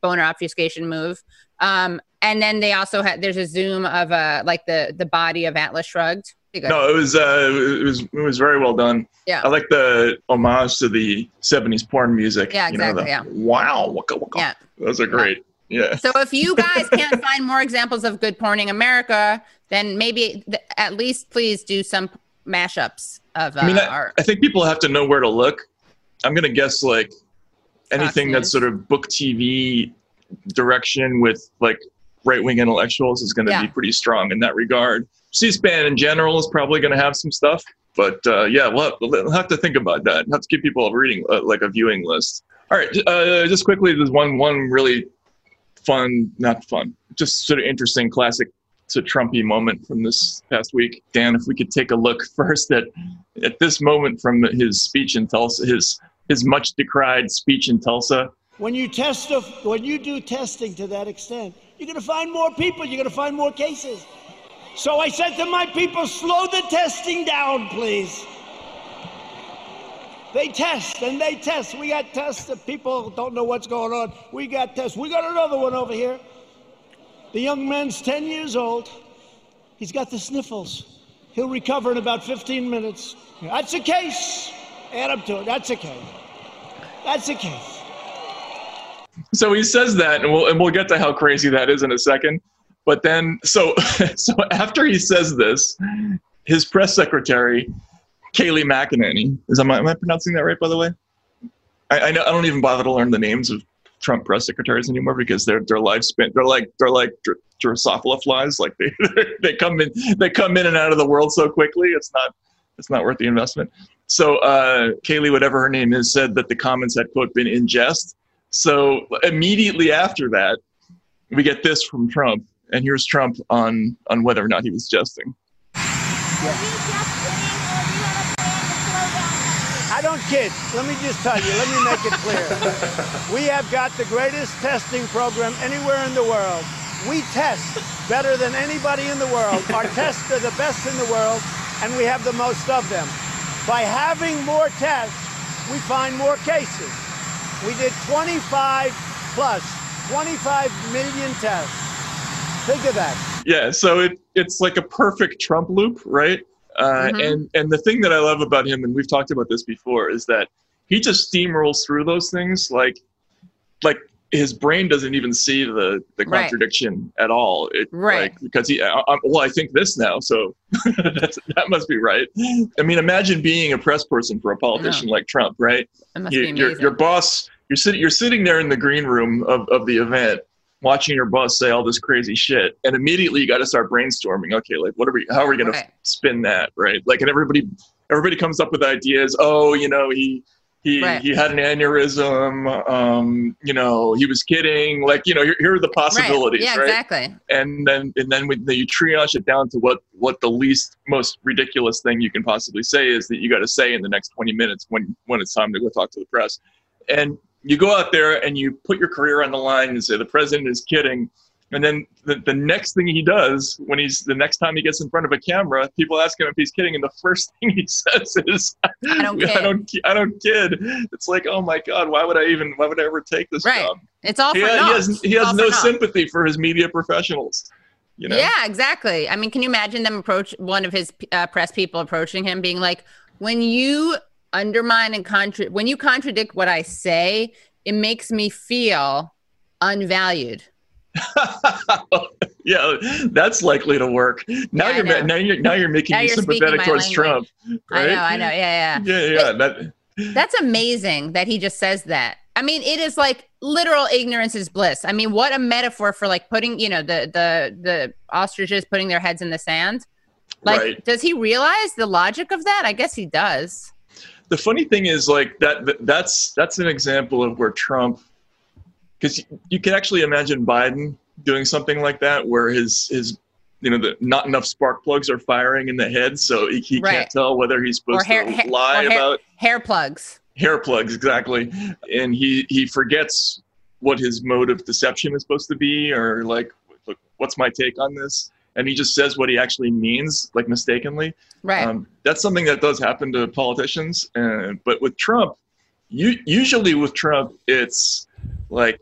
boner obfuscation move. Um, and then they also had there's a zoom of uh like the the body of Atlas Shrugged. No, it was uh, it was it was very well done. Yeah. I like the homage to the '70s porn music. Yeah, you know, exactly, the yeah. Wow, waka, waka. Yeah. those are great. Yeah. So if you guys [laughs] can't find more examples of good porning America, then maybe th- at least please do some mashups of uh, I mean, I, our I think people have to know where to look. I'm gonna guess like anything that's sort of book TV direction with like right wing intellectuals is going to Yeah. be pretty strong in that regard. C-SPAN in general is probably going to have some stuff, but uh, yeah, we'll have, we'll have to think about that. We'll have to give people a reading uh, like a viewing list. All right, uh, just quickly, there's one one really fun, not fun, just sort of interesting classic to Trumpy moment from this past week. Dan, if we could take a look [laughs] first at at this moment from his speech in Tulsa, his his much decried speech in Tulsa. When you test, when you do testing to that extent, you're going to find more people. You're going to find more cases. So I said to my people, slow the testing down, please. They test and they test. We got tests that people don't know what's going on. We got tests. We got another one over here. The young man's 10 years old. He's got the sniffles. He'll recover in about 15 minutes. That's a case. Add up to it. That's a case. That's a case. So he says that, and we'll and we'll get to how crazy that is in a second. But then, [laughs] so so after he says this, his press secretary, Kayleigh McEnany, is am I, am I pronouncing that right? By the way, I, I know I don't even bother to learn the names of Trump press secretaries anymore because their their lifespan they're like they're like Dr- Drosophila flies. Like [laughs] they they come in they come in and out of the world so quickly. It's not it's not worth the investment. So uh, Kayleigh, whatever her name is, said that the comments had quote been in jest. So immediately after that, we get this from Trump, and here's Trump on on whether or not he was jesting. I don't. Let me just tell you, let me make it clear. [laughs] we have got the greatest testing program anywhere in the world. We test better than anybody in the world. Our tests are the best in the world, and we have the most of them. By having more tests, we find more cases. We did 25 plus, 25 million tests. Think of that. Yeah, so it it's like a perfect Trump loop, right? Uh, Mhm. And and the thing that I love about him, and we've talked about this before, is that he just steamrolls through those things like like his brain doesn't even see the the Right. contradiction at all. It, Right. Like, because he, I, well, I think this now, so [laughs] that's, that must be right. I mean, imagine being a press person for a politician like Trump, right? You- be your, your boss, you're sitting, you're sitting there in the green room of, of the event, watching your boss say all this crazy shit, and immediately you got to start brainstorming. Okay, like what are we? How are we going to spin that? Right? Like, and everybody, everybody comes up with ideas. Oh, you know, he. He, Right. he had an aneurysm. Um, you know, he was kidding. Like, you know, here, here are the possibilities, Right. Yeah, right? exactly. and then and then when you triage it down to what what the least most ridiculous thing you can possibly say is that you got to say in the next 20 minutes when when it's time to go talk to the press and you go out there and you put your career on the line and say the president is kidding and then the, the next thing he does when he's the next time he gets in front of a camera people ask him if he's kidding and the first [laughs] thing he says is i don't kid." I don't, I don't kid it's like oh my god why would i even why would i ever take this Right. job It's all for he, naught. he has, he It's has no for sympathy for his media professionals you know Yeah, exactly. I mean, can you imagine them approach one of his uh, press people approaching him, being like, "When you undermine and contra when you contradict what I say, it makes me feel unvalued. [laughs] yeah, that's likely to work. Now Yeah, you're now you're now you're making Now me you're sympathetic towards Trump. Right? I know, I know. Yeah, yeah. Yeah, yeah. That That's amazing that he just says that. I mean, it is like literal ignorance is bliss. I mean, what a metaphor for like putting, you know, the the the ostriches putting their heads in the sand. Like, Right. does he realize the logic of that? I guess he does. The funny thing is like that that- that's that's an example of where Trump because you, can actually imagine Biden doing something like that where his his you know the not enough spark plugs are firing in the head so he, he Right. can't tell whether he's supposed hair, to lie hair, about hair plugs. hair plugs exactly and he he forgets what his mode of deception is supposed to be or like look, what's my take on this and he just says what he actually means like mistakenly Right. um, that's something that does happen to politicians uh, but with trump you usually with trump it's like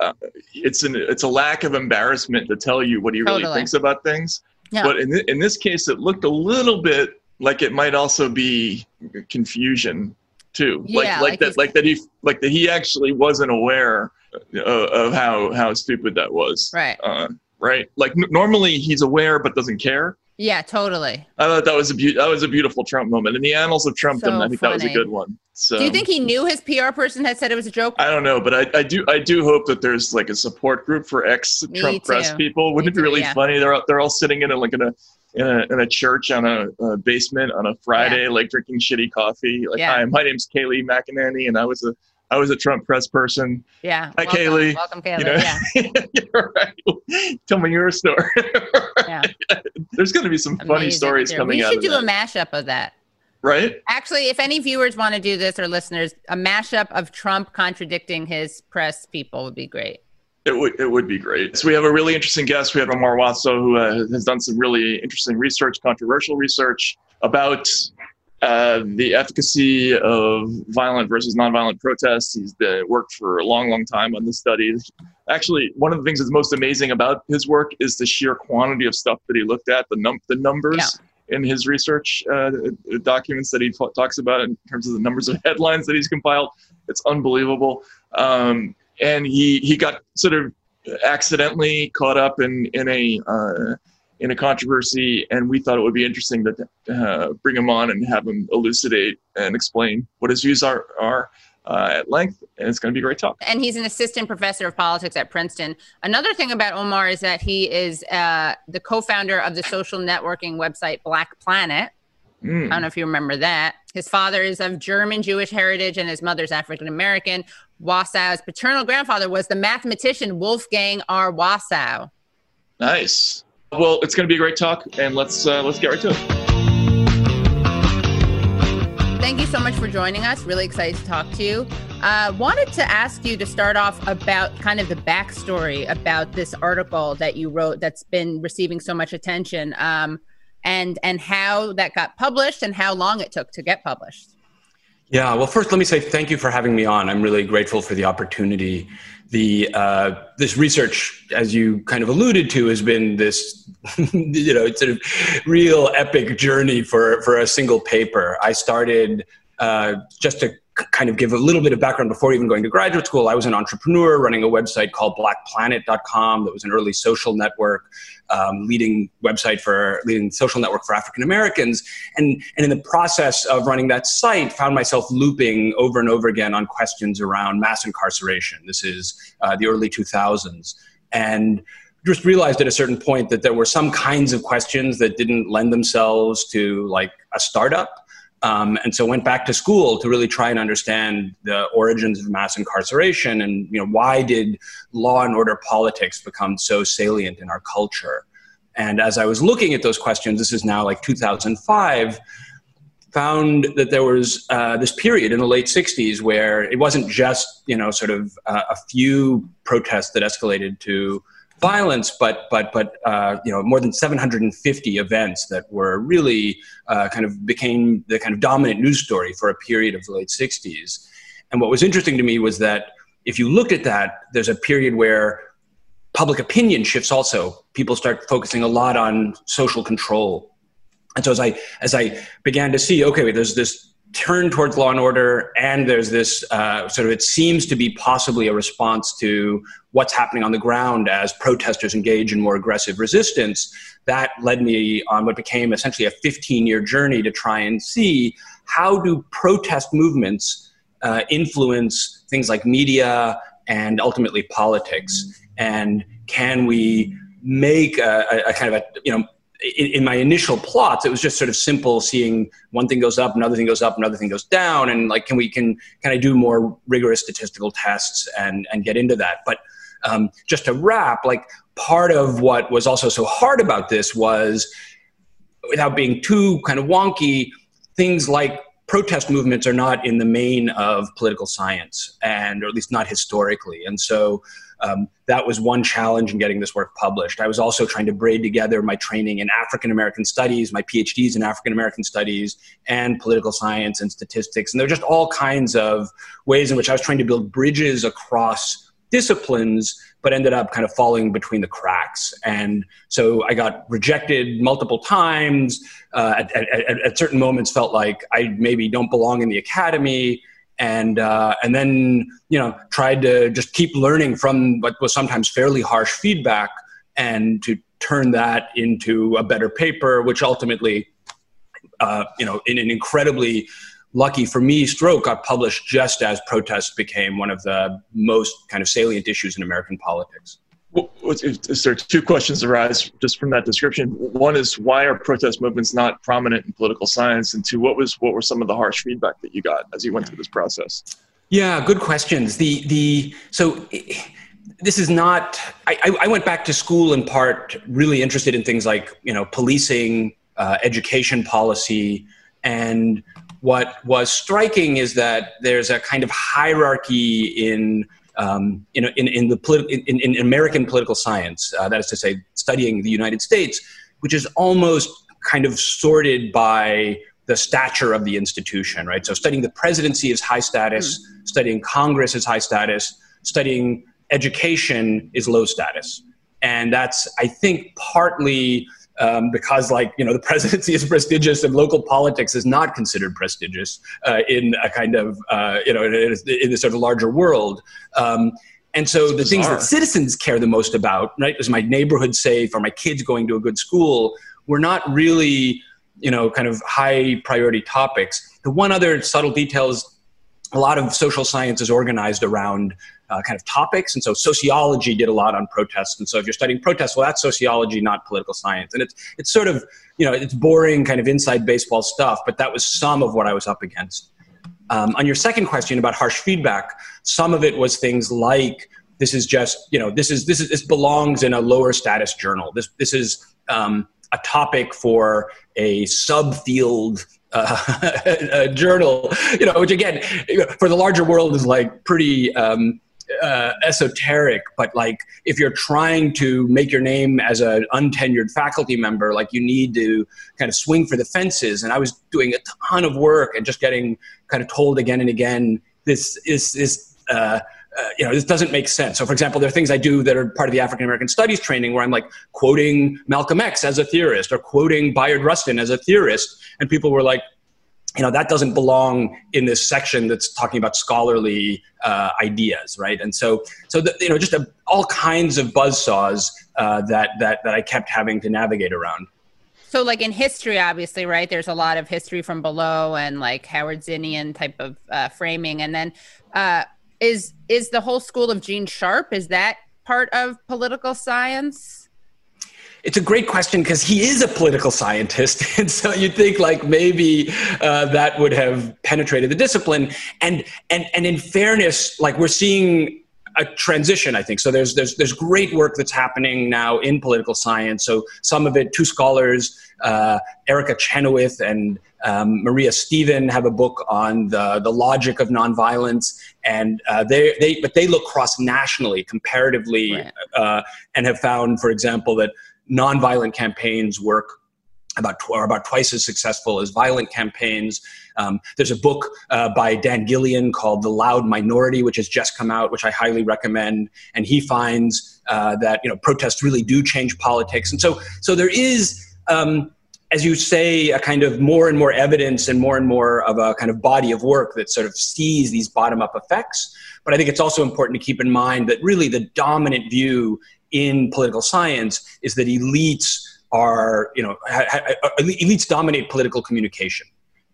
uh, it's an it's a lack of embarrassment to tell you what he really thinks about things Yeah. but in, thi- in this case it looked a little bit like it might also be confusion too Yeah, like like, like that like that he like that he actually wasn't aware of, of how how stupid that was Right. uh, right like n- normally he's aware but doesn't care Yeah, totally. I thought that was a beau- that was a beautiful Trump moment in the annals of Trumpdom. So I think that was a good one. So Do you think he knew his PR person had said it was a joke? I don't know, but I, I do I do hope that there's like a support group for ex Trump press people. Wouldn't Me it be too, really yeah. funny? They're all- they're all sitting in a like in a in a, in a church on a, a basement on a Friday, like drinking shitty coffee. Like, Yeah. hi, my name's Kayleigh McEnany, and I was a I was a Trump press person. Yeah. Hi, welcome, Kayleigh. Welcome, Kayleigh. You know? Yeah. [laughs] Right. Tell me your story. [laughs] Yeah. [laughs] There's going to be some funny Amazing. stories There. coming We out should of do that, a mashup of that. right? Actually, if any viewers want to do this or listeners, a mashup of Trump contradicting his press people would be great. It would it would be great. So we have a really interesting guest. We have Omar Wasow, who uh, has done some really interesting research, controversial research about uh, the efficacy of violent versus nonviolent protests. He's been, worked for a long, long time on this study. Actually, one of the things that's most amazing about his work is the sheer quantity of stuff that he looked at, the num the numbers. In his research uh, documents that he t- talks about in terms of the numbers of [laughs] headlines that he's compiled, it's unbelievable. Um, and he he got sort of accidentally caught up in in a uh, in a controversy, and we thought it would be interesting to uh, bring him on and have him elucidate and explain what his views are are uh, at length. And it's going to be a great talk. And he's an assistant professor of politics at Princeton. Another thing about Omar is that he is uh, the co founder of the social networking website Black Planet. Mm. I don't know if you remember that. His father is of German Jewish heritage and his mother's African American. Wasow's paternal grandfather was the mathematician Wolfgang R. Wasow. Nice. Well, it's going to be a great talk, and let's uh, let's get right to it. Thank you so much for joining us. Really excited to talk to you. Uh, wanted to ask you to start off about kind of the backstory about this article that you wrote that's been receiving so much attention, um, and and how that got published and how long it took to get published. Yeah, well, first, let me say thank you for having me on. I'm really grateful for the opportunity. The uh, this research, as you kind of alluded to, has been this, [laughs] you know, it's a real epic journey for for a single paper. I started uh, just k- kind of give a little bit of background before even going to graduate school. I was an entrepreneur running a website called BlackPlanet.com that was an early social network, um, leading website for leading social network for African Americans, and and in the process of running that site, found myself looping over and over again on questions around mass incarceration. This is uh, the early 2000s, and just realized at a certain point that there were some kinds of questions that didn't lend themselves to like a startup. Um, and so went back to school to really try and understand the origins of mass incarceration and you know why did law and order politics become so salient in our culture? And as i was looking at those questions this is now like 2005 found that there was uh, this period in the late 60s where it wasn't just you know sort of uh, a few protests that escalated to violence, but but but uh, you know more than 750 events that were really uh, kind of became the kind of dominant news story for a period of the late 60s. And what was interesting to me was that if you looked at that, there's a period where public opinion shifts. Also, people start focusing a lot on social control. And so as I as I began to see, okay, there's this turn towards law and order, and there's this uh, sort of it seems to be possibly a response to what's happening on the ground as protesters engage in more aggressive resistance. That led me on what became essentially a 15 year journey to try and see how do protest movements uh, influence things like media and ultimately politics, and can we make a, a, a kind of a you know in, in, my initial plots, it was just sort of simple seeing one thing goes up, another thing goes up, another thing goes down, and like, can we can can I do more rigorous statistical tests and and get into that? But um, just to wrap, like part of what was also so hard about this was, without being too kind of wonky, things like protest movements are not in the main of political science, and or at least not historically, and so um, that was one challenge in getting this work published. I was also trying to braid together my training in African American studies, my PhDs in African American studies, and political science and statistics. And there were just all kinds of ways in which I was trying to build bridges across disciplines, but ended up kind of falling between the cracks. And so I got rejected multiple times. Uh, at, at, at certain moments, felt like I maybe don't belong in the academy and uh, and then you know tried to just keep learning from what was sometimes fairly harsh feedback and to turn that into a better paper which ultimately uh, you know in an incredibly lucky for me stroke got published just as protests became one of the most kind of salient issues in american politics well, there two questions arise just from that description. One is why are protest movements not prominent in political science, and two, what was what were some of the harsh feedback that you got as you went through this process? Yeah, good questions. The the so this is not. I, I went back to school in part really interested in things like you know policing, uh, education policy, and what was striking is that there's a kind of hierarchy in um, in, in, in, the politi- in, in American political science, uh, that is to say, studying the United States, which is almost kind of sorted by the stature of the institution, right? So studying the presidency is high status, mm. studying Congress is high status, studying education is low status. And that's, I think, partly um, because like you know the presidency [laughs] is prestigious and local politics is not considered prestigious uh, in a kind of uh, you know in, in this sort of larger world. Um, and so the things that citizens care the most about, right, is my neighborhood safe? Are my kids going to a good school? We're not really, you know, kind of high priority topics. The one other subtle detail is a lot of social science is organized around uh, kind of topics. And so sociology did a lot on protests. And so if you're studying protests, well, that's sociology, not political science. And it's, it's sort of, you know, it's boring kind of inside baseball stuff, but that was some of what I was up against. Um, on your second question about harsh feedback, some of it was things like this is just, you know, this is, this is, this belongs in a lower status journal. This, this is um, a topic for a subfield uh, [laughs] journal, you know, which again, for the larger world is like pretty, um, uh, esoteric, but like if you're trying to make your name as an untenured faculty member, like you need to kind of swing for the fences. And I was doing a ton of work and just getting kind of told again and again, this is this. Uh, uh, you know, this doesn't make sense. So, for example, there are things I do that are part of the African American Studies training where I'm like quoting Malcolm X as a theorist or quoting Bayard Rustin as a theorist, and people were like, you know that doesn't belong in this section that's talking about scholarly uh, ideas right? And so so the, you know just a, all kinds of buzz saws uh, that that that i kept having to navigate around. So like in history obviously right there's a lot of history from below and like howard zinnian type of uh, framing. And then uh, is is the whole school of gene sharp is that part of political science it's a great question because he is a political scientist, [laughs] and so you'd think like maybe uh, that would have penetrated the discipline. And and and in fairness, like we're seeing a transition, I think. So there's there's there's great work that's happening now in political science. So some of it, two scholars, uh, Erica Chenoweth and um, Maria Stephan, have a book on the the logic of nonviolence, and uh, they they but they look cross nationally, comparatively, right. uh, and have found, for example, that nonviolent campaigns work about tw- are about twice as successful as violent campaigns. Um, there's a book uh, by Dan Gillion called The Loud Minority, which has just come out, which I highly recommend. And he finds uh, that you know protests really do change politics, and so so there is. Um, as you say, a kind of more and more evidence and more and more of a kind of body of work that sort of sees these bottom up effects. But I think it's also important to keep in mind that really the dominant view in political science is that elites are, you know, ha- ha- elites dominate political communication.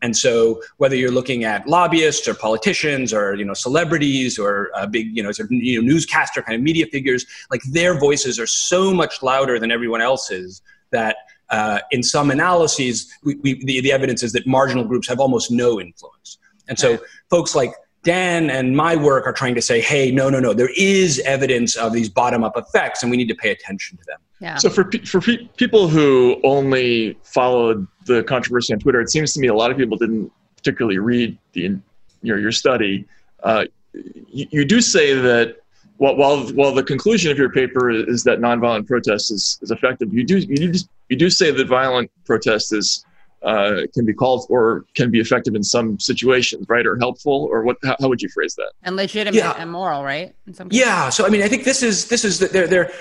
And so, whether you're looking at lobbyists or politicians or you know celebrities or uh, big you know, sort of, you know newscaster kind of media figures, like their voices are so much louder than everyone else's that uh, in some analyses, we, we, the, the evidence is that marginal groups have almost no influence. And so, folks like Dan and my work are trying to say, hey, no, no, no, there is evidence of these bottom up effects, and we need to pay attention to them. Yeah. So for pe- for pe- people who only followed the controversy on Twitter, it seems to me a lot of people didn't particularly read the your your study. Uh, you, you do say that while, while while the conclusion of your paper is that nonviolent protest is, is effective, you do you do you do say that violent protest is uh, can be called or can be effective in some situations, right? Or helpful, or what? How, how would you phrase that? And legitimate Yeah. and moral, right? In some Yeah. So I mean, I think this is this is they're they're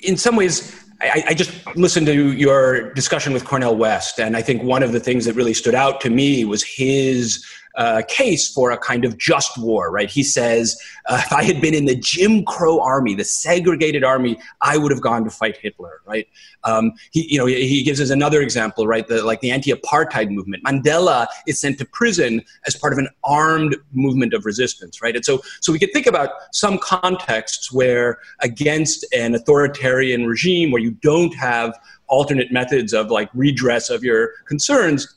in some ways. I, I just listened to your discussion with Cornel West, and I think one of the things that really stood out to me was his uh, case for a kind of just war. Right? He says, uh, if I had been in the Jim Crow army, the segregated army, I would have gone to fight Hitler. Right? Um, he, you know, he gives us another example. Right? The, like the anti-apartheid movement. Mandela is sent to prison as part of an armed movement of resistance. Right? And so, so we could think about some contexts where against an authoritarian regime where you don't have alternate methods of like redress of your concerns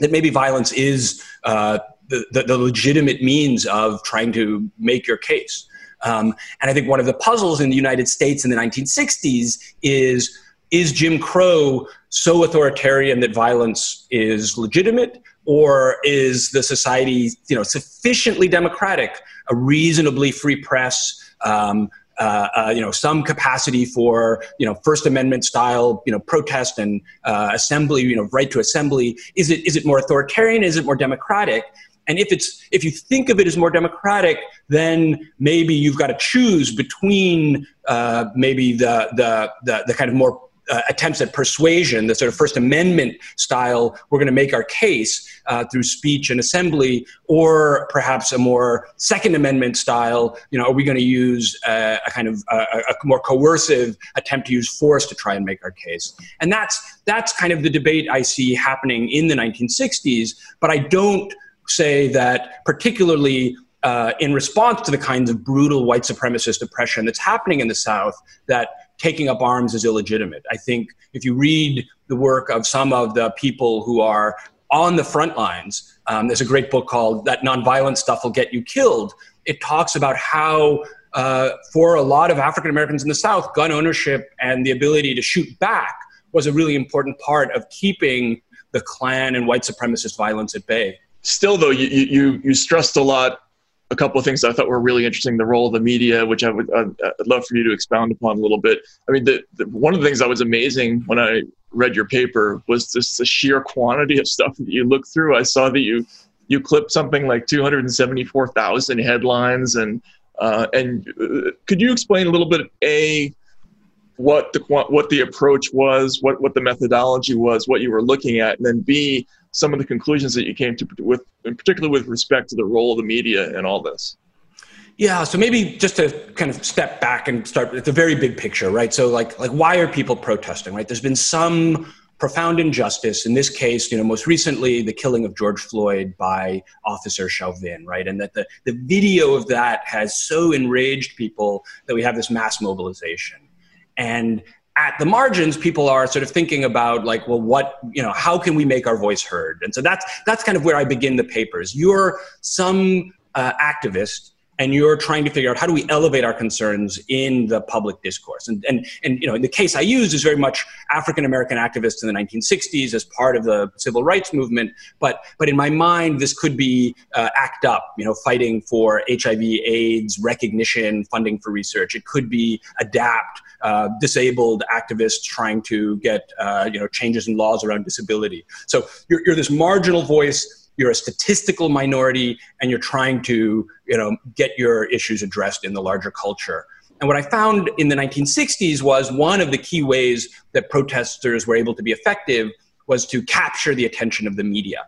that maybe violence is uh, the, the, legitimate means of trying to make your case. Um, and I think one of the puzzles in the United States in the 1960s is is Jim Crow so authoritarian that violence is legitimate, or is the society you know sufficiently democratic, a reasonably free press? Um, uh, uh, you know, some capacity for you know First Amendment style you know protest and uh, assembly, you know, right to assembly. Is it is it more authoritarian? Is it more democratic? And if it's if you think of it as more democratic, then maybe you've got to choose between uh, maybe the, the the the kind of more uh, attempts at persuasion, the sort of First Amendment style, we're going to make our case uh, through speech and assembly, or perhaps a more Second Amendment style. You know, are we going to use uh, a kind of a, a more coercive attempt to use force to try and make our case? And that's that's kind of the debate I see happening in the 1960s. But I don't say that particularly uh, in response to the kinds of brutal white supremacist oppression that's happening in the South, that taking up arms is illegitimate. I think if you read the work of some of the people who are on the front lines, um, there's a great book called That Nonviolent Stuff Will Get You Killed. It talks about how, uh, for a lot of African Americans in the South, gun ownership and the ability to shoot back was a really important part of keeping the Klan and white supremacist violence at bay. Still, though, you you you stressed a lot. A couple of things I thought were really interesting: the role of the media, which I would uh, I'd love for you to expound upon a little bit. I mean, the, the, one of the things that was amazing when I read your paper was just the sheer quantity of stuff that you looked through. I saw that you you clipped something like 274,000 headlines, and uh, and uh, could you explain a little bit a what the what the approach was, what what the methodology was, what you were looking at, and then b some of the conclusions that you came to with, in particular with respect to the role of the media in all this. Yeah, so maybe just to kind of step back and start at the very big picture, right? So like like why are people protesting, right? There's been some profound injustice in this case, you know, most recently the killing of George Floyd by Officer Chauvin, right? And that the, the video of that has so enraged people that we have this mass mobilization. And at the margins, people are sort of thinking about like, well, what, you know, how can we make our voice heard? And so that's that's kind of where I begin the papers. You're some uh, activist and you're trying to figure out how do we elevate our concerns in the public discourse and and and you know the case i use is very much african american activists in the 1960s as part of the civil rights movement but but in my mind this could be uh, act up you know fighting for hiv aids recognition funding for research it could be adapt uh, disabled activists trying to get uh, you know changes in laws around disability so you're, you're this marginal voice you're a statistical minority and you're trying to you know get your issues addressed in the larger culture and what i found in the 1960s was one of the key ways that protesters were able to be effective was to capture the attention of the media.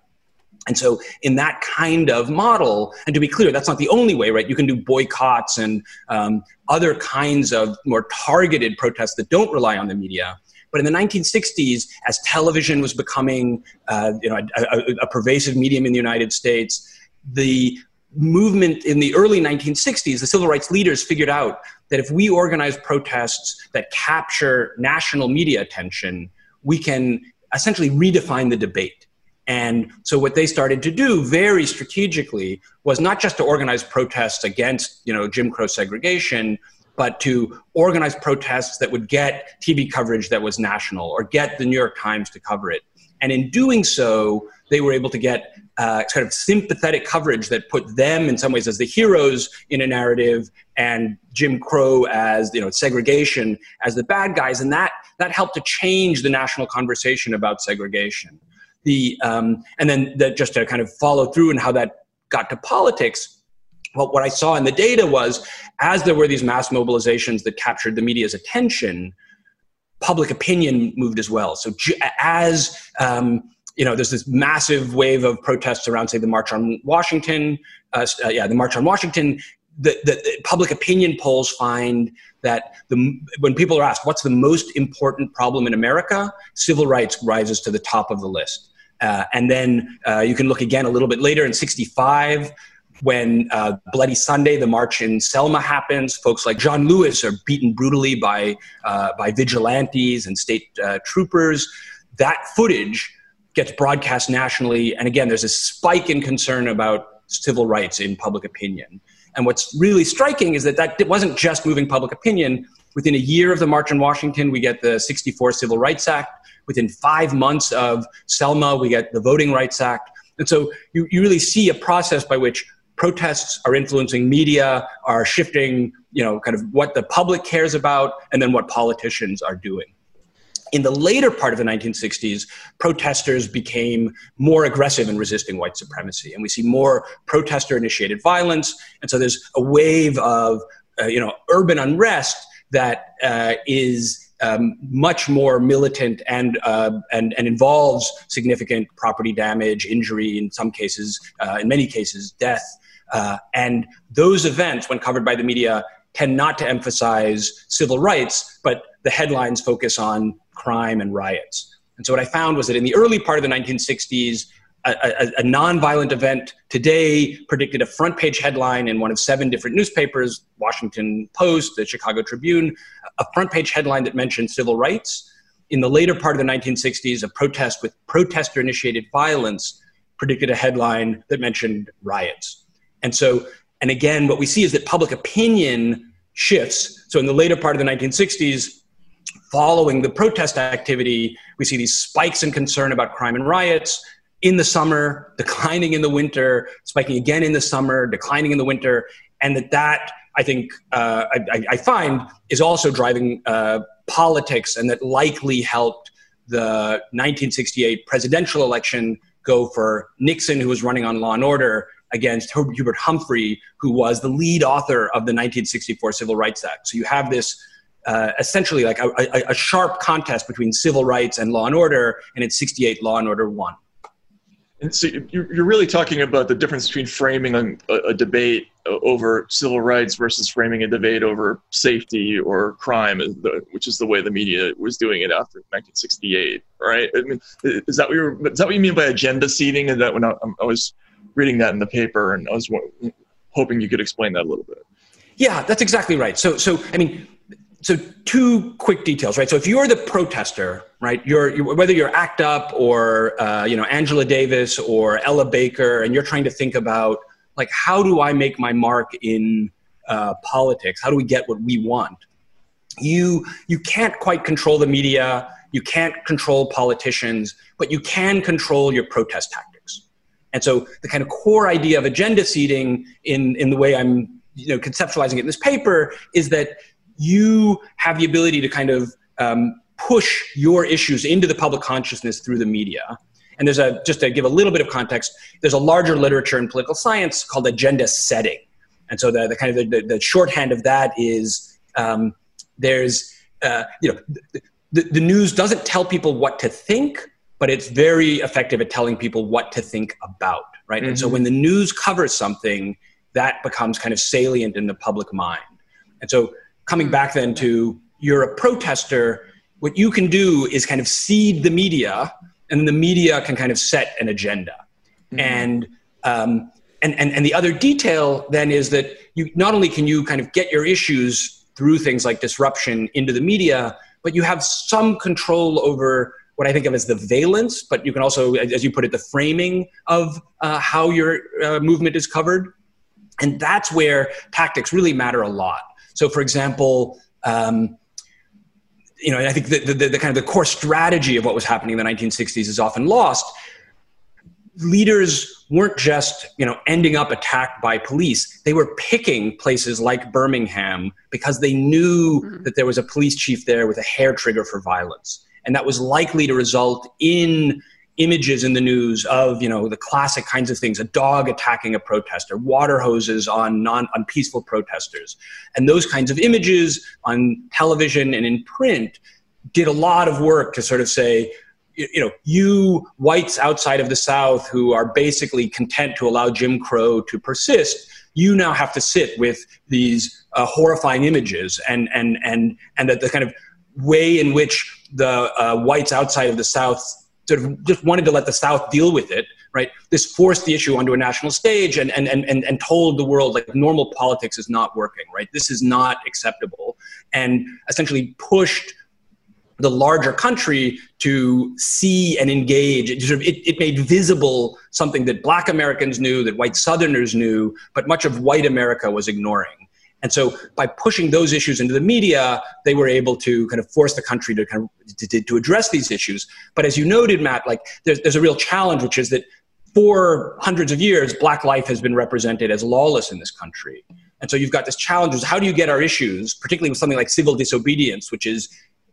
And so, in that kind of model, and to be clear, that's not the only way, right? You can do boycotts and um, other kinds of more targeted protests that don't rely on the media. But in the 1960s, as television was becoming, uh, you know, a, a, a pervasive medium in the United States, the movement in the early 1960s, the civil rights leaders figured out that if we organize protests that capture national media attention, we can essentially redefine the debate. And so what they started to do very strategically was not just to organize protests against, you know, Jim Crow segregation, but to organize protests that would get TV coverage that was national or get the New York Times to cover it. And in doing so, they were able to get uh, kind of sympathetic coverage that put them in some ways as the heroes in a narrative and Jim Crow as you know segregation as the bad guys, and that that helped to change the national conversation about segregation. The um, and then that just to kind of follow through and how that got to politics. What I saw in the data was as there were these mass mobilizations that captured the media's attention, public opinion moved as well. So as um, you know, there's this massive wave of protests around, say, the March on Washington. Uh, uh, yeah, the March on Washington. The, the, the, public opinion polls find that the, when people are asked what's the most important problem in America, civil rights rises to the top of the list. Uh, and then uh, you can look again a little bit later in 65 when uh, Bloody Sunday, the march in Selma happens, folks like John Lewis are beaten brutally by, uh, by vigilantes and state uh, troopers. That footage gets broadcast nationally. And again, there's a spike in concern about civil rights in public opinion. And what's really striking is that that wasn't just moving public opinion. Within a year of the March on Washington, we get the 64 Civil Rights Act. Within five months of Selma, we get the Voting Rights Act. And so you, you really see a process by which protests are influencing media, are shifting, you know, kind of what the public cares about, and then what politicians are doing. In the later part of the 1960s, protesters became more aggressive in resisting white supremacy, and we see more protester-initiated violence. And so there's a wave of, uh, you know, urban unrest that uh, is um, much more militant and, uh, and, and involves significant property damage, injury, in some cases, uh, in many cases, death. Uh, and those events, when covered by the media, tend not to emphasize civil rights, but the headlines focus on crime and riots. And so what I found was that in the early part of the 1960s, a, a, nonviolent event today predicted a front page headline in one of seven different newspapers Washington Post, the Chicago Tribune, a front page headline that mentioned civil rights. In the later part of the 1960s, a protest with protester initiated violence predicted a headline that mentioned riots. And so, and again, what we see is that public opinion shifts. So in the later part of the 1960s, following the protest activity, we see these spikes in concern about crime and riots in the summer, declining in the winter, spiking again in the summer, declining in the winter, and that that I think uh, I, I, find is also driving uh, politics, and that likely helped the 1968 presidential election go for Nixon, who was running on Law and Order, against Hubert Humphrey, who was the lead author of the 1964 Civil Rights Act. So you have this uh, essentially like a, a, a, sharp contest between civil rights and law and order, and in 68, law and order won. And so you're really talking about the difference between framing a, debate uh, over civil rights versus framing a debate over safety or crime, which is the way the media was doing it after 1968, right? I mean, is that what you is that what you mean by agenda seeding? Is that when I, I was reading that in the paper, and I was hoping you could explain that a little bit. Yeah, that's exactly right. So, so I mean, so two quick details, right? So if you're the protester, right, you're, you're whether you're ACT UP or uh, you know Angela Davis or Ella Baker, and you're trying to think about like how do I make my mark in uh, politics? How do we get what we want? You you can't quite control the media, you can't control politicians, but you can control your protest tactics. And so the kind of core idea of agenda seeding in in the way I'm you know conceptualizing it in this paper is that you have the ability to kind of um, push your issues into the public consciousness through the media. And there's a, just to give a little bit of context, there's a larger literature in political science called agenda setting. And so the, the kind of the, the, shorthand of that is um, there's, uh, you know, the, the news doesn't tell people what to think, but it's very effective at telling people what to think about, right? Mm-hmm. And so when the news covers something, that becomes kind of salient in the public mind. And so coming back then to you're a protester, what you can do is kind of seed the media, and the media can kind of set an agenda. Mm-hmm. And um, and, and and the other detail then is that you not only can you kind of get your issues through things like disruption into the media, but you have some control over what I think of as the valence, but you can also, as you put it, the framing of uh, how your uh, movement is covered. And that's where tactics really matter a lot. So, for example, um, you know, I think the, the, the, kind of the core strategy of what was happening in the 1960s is often lost. Leaders weren't just, you know, ending up attacked by police. They were picking places like Birmingham because they knew mm-hmm. that there was a police chief there with a hair trigger for violence and that was likely to result in images in the news of you know the classic kinds of things a dog attacking a protester water hoses on non on peaceful protesters. And those kinds of images on television and in print did a lot of work to sort of say you know you whites outside of the south who are basically content to allow jim crow to persist you now have to sit with these uh, horrifying images and and and and that the kind of way in which the uh, whites outside of the South sort of just wanted to let the South deal with it, right? This forced the issue onto a national stage and, and, and, and, told the world like normal politics is not working, right? This is not acceptable. And essentially pushed the larger country to see and engage. It, sort of, it, it, made visible something that black Americans knew, that white Southerners knew, but much of white America was ignoring. And so by pushing those issues into the media, they were able to kind of force the country to kind of to, to address these issues. But as you noted, Matt, like there's, there's a real challenge, which is that for hundreds of years, black life has been represented as lawless in this country. And so you've got this challenge is how do you get our issues, particularly with something like civil disobedience, which is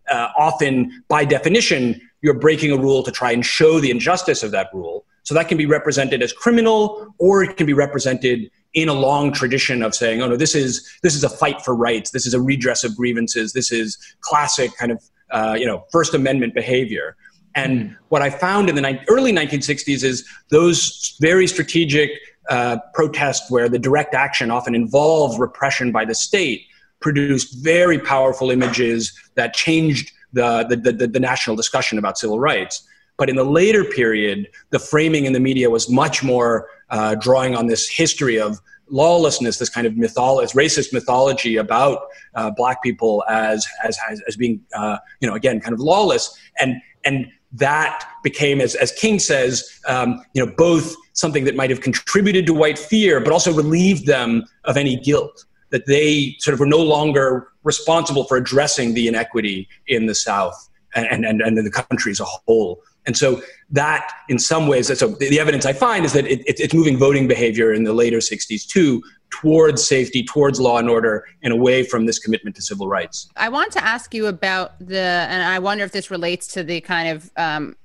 uh, often by definition, you're breaking a rule to try and show the injustice of that rule. So that can be represented as criminal or it can be represented in a long tradition of saying, oh no, this is this is a fight for rights, this is a redress of grievances, this is classic kind of uh, you know First Amendment behavior. And what I found in the ni- early 1960s is those very strategic uh, protests where the direct action often involved repression by the state produced very powerful images that changed the, the, the, the national discussion about civil rights. But in the later period, the framing in the media was much more uh, drawing on this history of lawlessness, this kind of mythology, racist mythology about uh, black people as as as, as being, uh, you know, again, kind of lawless, and and that became, as as King says, um, you know, both something that might have contributed to white fear, but also relieved them of any guilt that they sort of were no longer responsible for addressing the inequity in the South and and, and in the country as a whole. And so that, in some ways, so the, evidence I find is that it, it, it's moving voting behavior in the later 60s too towards safety, towards law and order, and away from this commitment to civil rights. I want to ask you about the, and I wonder if this relates to the kind of um,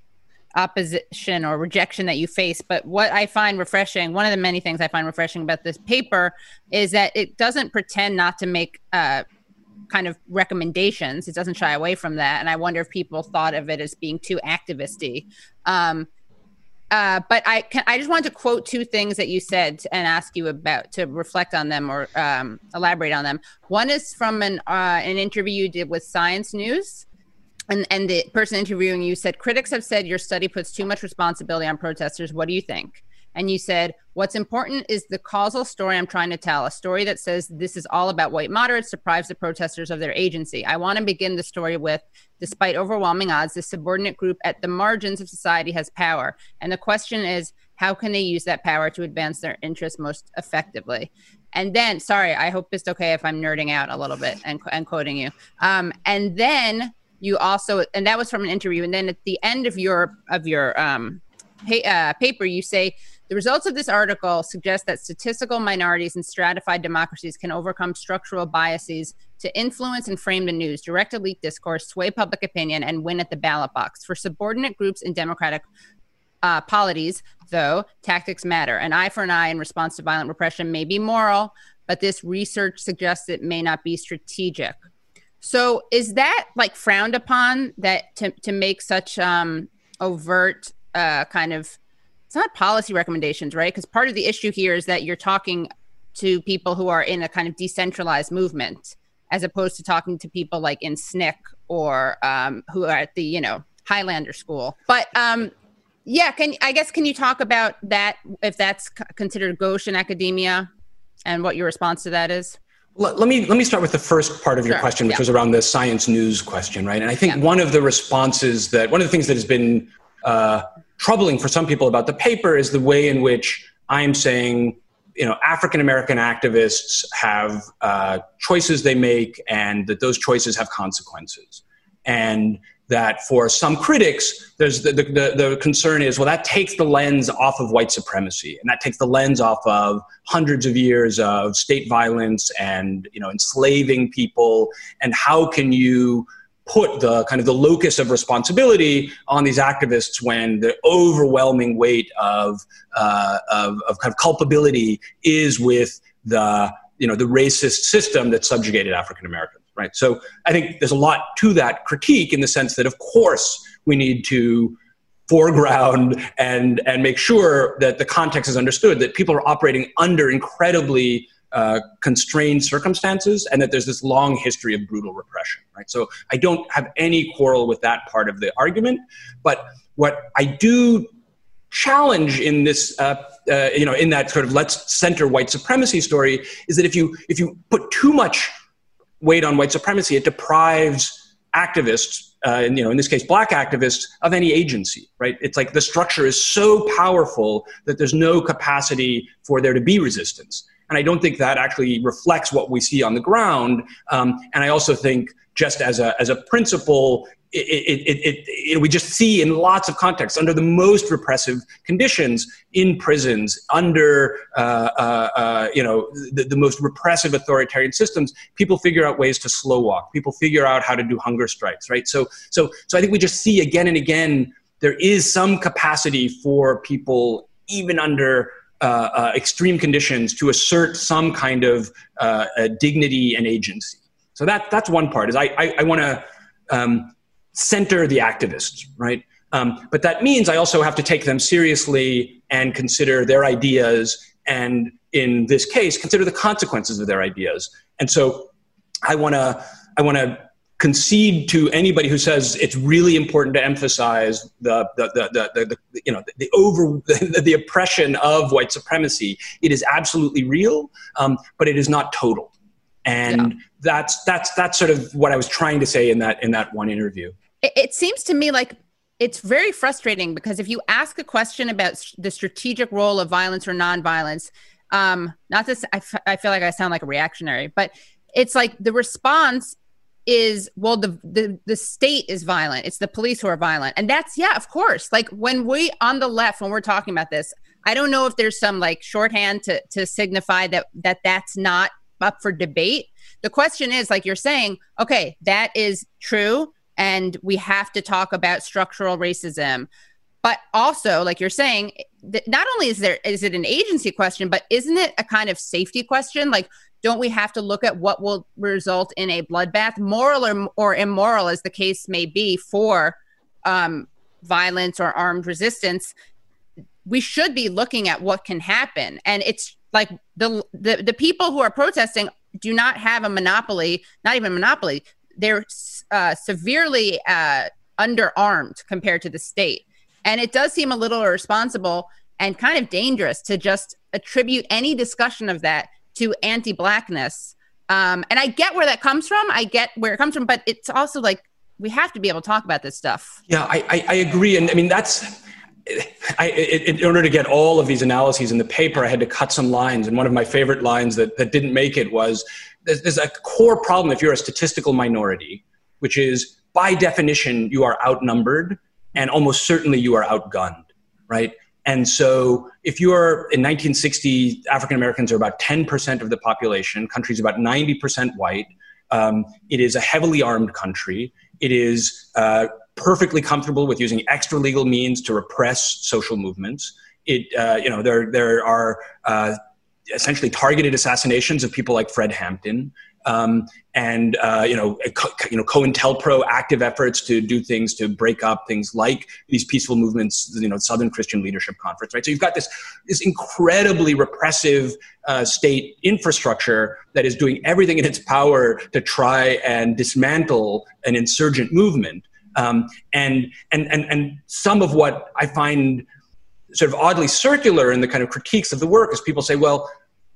opposition or rejection that you face. But what I find refreshing, one of the many things I find refreshing about this paper is that it doesn't pretend not to make uh, kind of recommendations. It doesn't shy away from that. And I wonder if people thought of it as being too activisty. Um, uh, but I can, I just wanted to quote two things that you said and ask you about to reflect on them or um, elaborate on them. One is from an uh, an interview you did with Science News, and and the person interviewing you said critics have said your study puts too much responsibility on protesters. What do you think? And you said, What's important is the causal story I'm trying to tell, a story that says this is all about white moderates, deprives the protesters of their agency. I want to begin the story with despite overwhelming odds, the subordinate group at the margins of society has power. And the question is, how can they use that power to advance their interests most effectively? And then, sorry, I hope it's okay if I'm nerding out a little bit and, and quoting you. Um, and then you also, and that was from an interview. And then at the end of your of your um, uh, paper, you say the results of this article suggest that statistical minorities in stratified democracies can overcome structural biases to influence and frame the news, direct elite discourse, sway public opinion, and win at the ballot box. For subordinate groups in democratic uh, polities, though, tactics matter. An eye for an eye in response to violent repression may be moral, but this research suggests it may not be strategic. So, is that like frowned upon that to, to make such um, overt uh, kind of it's not policy recommendations, right? Because part of the issue here is that you're talking to people who are in a kind of decentralized movement, as opposed to talking to people like in SNCC or um, who are at the you know Highlander School. But um, yeah, can I guess can you talk about that if that's considered gauche in academia, and what your response to that is? Let, let me let me start with the first part of your Sure, question, which yeah. was around the science news question, right? And I think one of the responses that one of the things that has been uh, troubling for some people about the paper is the way in which I'm saying, you know, African American activists have uh, choices they make, and that those choices have consequences, and that for some critics, there's the, the, the, the concern is, well, that takes the lens off of white supremacy, and that takes the lens off of hundreds of years of state violence and you know enslaving people, and how can you put the kind of the locus of responsibility on these activists when the overwhelming weight of, uh, of, of kind of culpability is with the you know the racist system that subjugated African Americans, right? So I think there's a lot to that critique in the sense that of course we need to foreground and and make sure that the context is understood that people are operating under incredibly uh, constrained circumstances and that there's this long history of brutal repression right? So i don't have any quarrel with that part of the argument but what i do challenge in this uh, uh, you know in that sort of let's center white supremacy story is that if you if you put too much weight on white supremacy it deprives activists uh, you know in this case black activists of any agency right? It's like the structure is so powerful that there's no capacity for there to be resistance and i don't think that actually reflects what we see on the ground. Um, and i also think just as a as a principle it, it, it, we just see in lots of contexts under the most repressive conditions in prisons under uh, uh, uh, you know the, the most repressive authoritarian systems people figure out ways to slow walk. People figure out how to do hunger strikes right? So so so i think we just see again and again there is some capacity for people even under uh, uh, extreme conditions to assert some kind of uh, dignity and agency so that that's one part is i i, I want to um, center the activists, right? Um, but that means I also have to take them seriously and consider their ideas, and in this case, consider the consequences of their ideas. And so, I want to I want to concede to anybody who says it's really important to emphasize the the the, the, the, the you know the over the, [laughs] the, oppression of white supremacy. It is absolutely real, um, but it is not total. And yeah. that's that's that's sort of what I was trying to say in that in that one interview it, it seems to me like it's very frustrating because if you ask a question about the strategic role of violence or nonviolence, um, not this, I, f- I feel like I sound like a reactionary, but it's like the response is well the, the the state is violent. It's the police who are violent. And that's yeah of course. Like when we on the left when we're talking about this i don't know if there's some like shorthand to to signify that that that's not up for debate. The question is like you're saying okay that is true and we have to talk about structural racism. But also like you're saying not only is there is it an agency question but isn't it a kind of safety question? Like don't we have to look at what will result in a bloodbath? Moral or, or immoral as the case may be for um, violence or armed resistance we should be looking at what can happen. And it's like the the, the people who are protesting do not have a monopoly not even a monopoly. They're uh, severely uh, underarmed compared to the state. And it does seem a little irresponsible and kind of dangerous to just attribute any discussion of that to anti blackness. Um, and I get where that comes from. I get where it comes from, but it's also like we have to be able to talk about this stuff. Yeah, I, I, I agree. And I mean, that's. I, in order to get all of these analyses in the paper, I had to cut some lines. And one of my favorite lines that, that didn't make it was there's, there's a core problem if you're a statistical minority, which is by definition, you are outnumbered and almost certainly you are outgunned, right? And so if you're in 1960, African Americans are about 10% of the population, country's about 90% white. Um, it is a heavily armed country. It is uh, perfectly comfortable with using extra legal means to repress social movements. It, uh, you know, there, there are uh, essentially targeted assassinations of people like Fred Hampton. Um, and uh, you know, co- you know, COINTELPRO active efforts to do things to break up things like these peaceful movements, you know, Southern Christian Leadership Conference, right? So you've got this this incredibly repressive uh, state infrastructure that is doing everything in its power to try and dismantle an insurgent movement. Um, and, and, and, and some of what I find sort of oddly circular in the kind of critiques of the work is people say, well,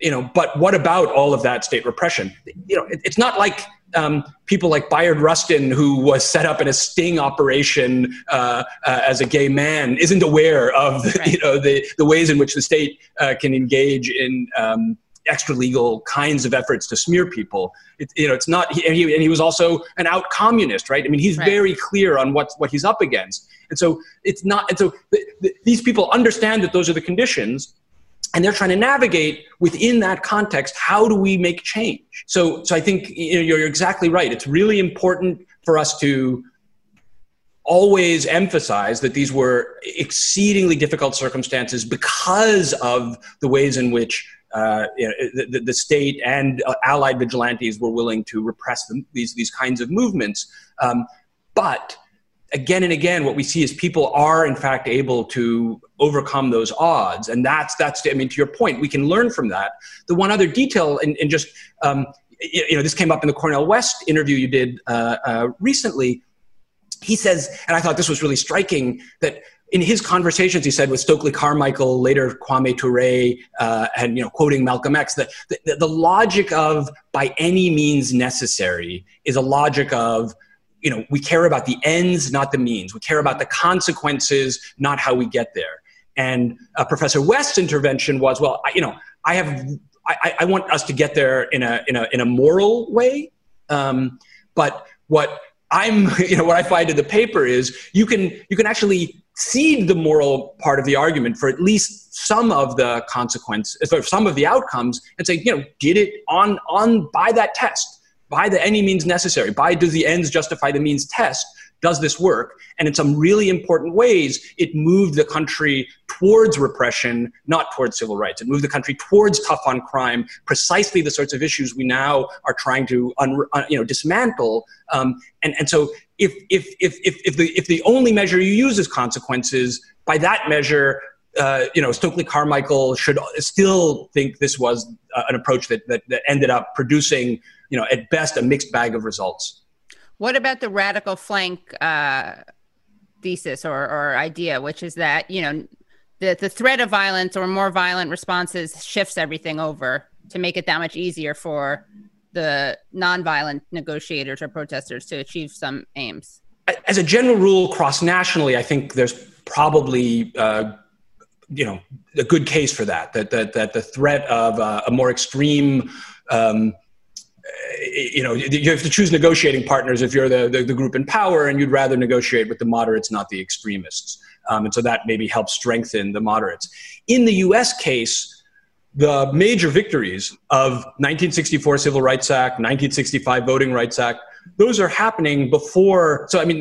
you know, but what about all of that state repression? You know, it, it's not like um, people like Bayard Rustin, who was set up in a sting operation uh, uh, as a gay man, isn't aware of the, right. [laughs] you know the, the ways in which the state uh, can engage in um, extra legal kinds of efforts to smear people. It, you know, it's not. He, and, he, and he was also an out communist, right? I mean, he's right. very clear on what what he's up against, and so it's not. And so the, the, these people understand that those are the conditions and they're trying to navigate within that context how do we make change so so i think you know, you're exactly right it's really important for us to always emphasize that these were exceedingly difficult circumstances because of the ways in which uh, you know, the, the, state and uh, allied vigilantes were willing to repress them, these, these kinds of movements. Um, but again and again, what we see is people are in fact able to overcome those odds, and that's that's. I mean, to your point, we can learn from that. The one other detail, and, and just um, you know, this came up in the Cornel West interview you did uh, uh, recently. He says, and I thought this was really striking that in his conversations, he said with Stokely Carmichael, later Kwame Ture, uh, and you know, quoting Malcolm X, that the, the logic of by any means necessary is a logic of you know, we care about the ends, not the means. We care about the consequences, not how we get there. And uh, Professor West's intervention was, well, I, you know, I have, I, I, want us to get there in a in a in a moral way. Um, but what I'm, [laughs] you know, what I find in the paper is you can you can actually cede the moral part of the argument for at least some of the consequences, for some of the outcomes, and say, you know, did it on on by that test by the any means necessary, by does the ends justify the means test, does this work? And in some really important ways, it moved the country towards repression, not towards civil rights. It moved the country towards tough on crime, precisely the sorts of issues we now are trying to un, uh, you know, dismantle. Um, and, and so if, if, if, if, if, the, if the only measure you use is consequences, by that measure, uh, you know, Stokely Carmichael should still think this was uh, an approach that, that, that ended up producing you know, at best, a mixed bag of results. What about the radical flank uh, thesis or, or idea, which is that, you know, the, the threat of violence or more violent responses shifts everything over to make it that much easier for the nonviolent negotiators or protesters to achieve some aims? As a general rule, cross nationally, I think there's probably uh, you know a good case for that. That that that the threat of uh, a more extreme um, you know, you have to choose negotiating partners if you're the, the, the, group in power and you'd rather negotiate with the moderates, not the extremists. Um, and so that maybe helps strengthen the moderates. In the US case, the major victories of 1964 Civil Rights Act, 1965 Voting Rights Act, those are happening before. So, I mean,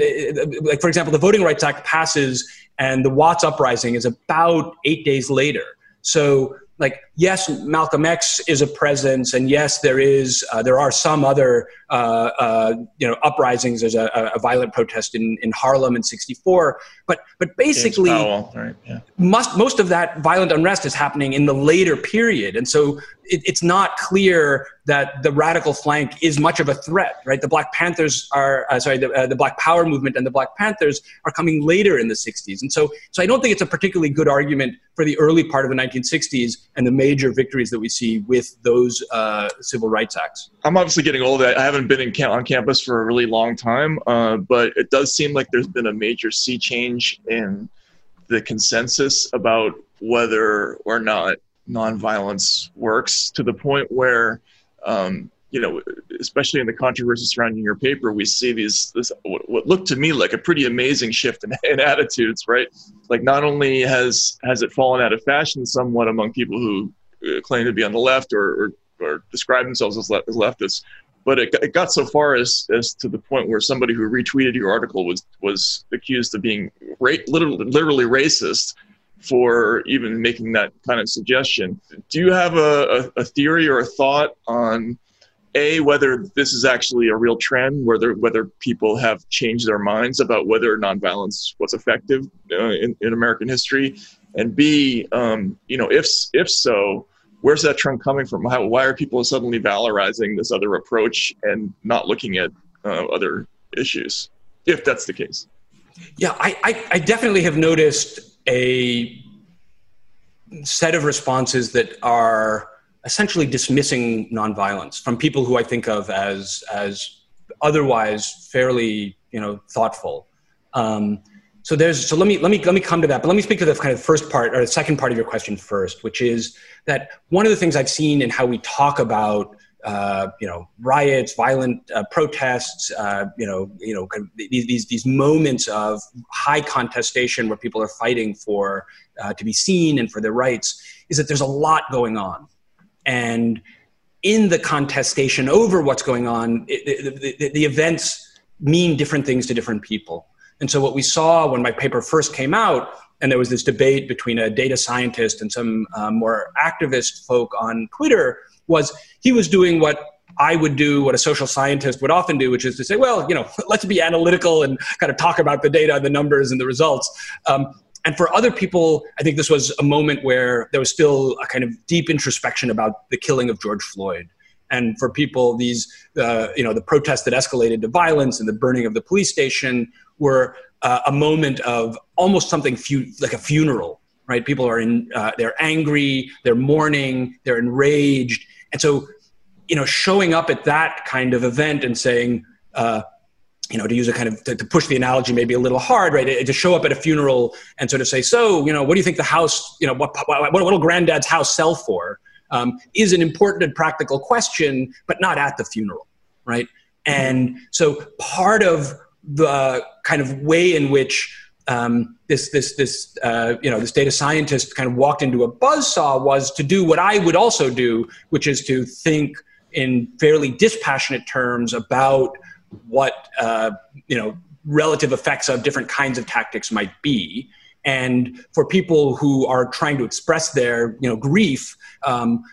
like for example, the Voting Rights Act passes and the Watts uprising is about eight days later. So like yes malcolm x is a presence and yes there is uh, there are some other uh, uh, you know uprisings there's a, a, violent protest in, in harlem in 64 but but basically Powell, right, yeah. most most of that violent unrest is happening in the later period and so it, it's not clear that the radical flank is much of a threat, right? The Black Panthers are, uh, sorry, the, uh, the Black Power movement and the Black Panthers are coming later in the 60s. And so, so I don't think it's a particularly good argument for the early part of the 1960s and the major victories that we see with those uh, civil rights acts. I'm obviously getting old. I haven't been in on campus for a really long time, uh, but it does seem like there's been a major sea change in the consensus about whether or not nonviolence works to the point where um, you know, especially in the controversy surrounding your paper, we see these this what looked to me like a pretty amazing shift in, [laughs] in, attitudes, right? Like not only has has it fallen out of fashion somewhat among people who claim to be on the left or or, or describe themselves as, le- as leftists, but it, it got so far as as to the point where somebody who retweeted your article was was accused of being ra- literally literally racist for even making that kind of suggestion. Do you have a, a, a theory or a thought on a whether this is actually a real trend, whether whether people have changed their minds about whether nonviolence was effective uh, in, in American history, and b um, you know if if so, where's that trend coming from? How, why are people suddenly valorizing this other approach and not looking at uh, other issues? If that's the case. Yeah, I, I, I definitely have noticed a set of responses that are essentially dismissing nonviolence from people who I think of as as otherwise fairly you know thoughtful. Um, so there's so let me let me let me come to that, but let me speak to the kind of first part or the second part of your question first, which is that one of the things I've seen in how we talk about uh, you know riots, violent uh, protests, uh, you know you know kind of these, these these moments of high contestation where people are fighting for uh, to be seen and for their rights is that there's a lot going on and in the contestation over what's going on, it, the, the, the, events mean different things to different people. And so, what we saw when my paper first came out, and there was this debate between a data scientist and some um, more activist folk on Twitter, was he was doing what I would do, what a social scientist would often do, which is to say, well, you know, [laughs] let's be analytical and kind of talk about the data the numbers and the results. Um, and for other people, I think this was a moment where there was still a kind of deep introspection about the killing of George Floyd. And for people, these, uh, you know, the protests that escalated to violence and the burning of the police station were uh, a moment of almost something fu- like a funeral, right? People are in, uh, they're angry, they're mourning, they're enraged. And so, you know, showing up at that kind of event and saying, uh, you know, to use a kind of to, to, push the analogy maybe a little hard, right? To show up at a funeral and sort of say, so, you know, what do you think the house, you know, what what, what will granddad's house sell for? Um, is an important and practical question, but not at the funeral, right? And so part of the kind of way in which um, this this this uh, you know this data scientist kind of walked into a buzz saw was to do what I would also do, which is to think in fairly dispassionate terms about what uh, you know relative effects of different kinds of tactics might be and for people who are trying to express their you know grief um,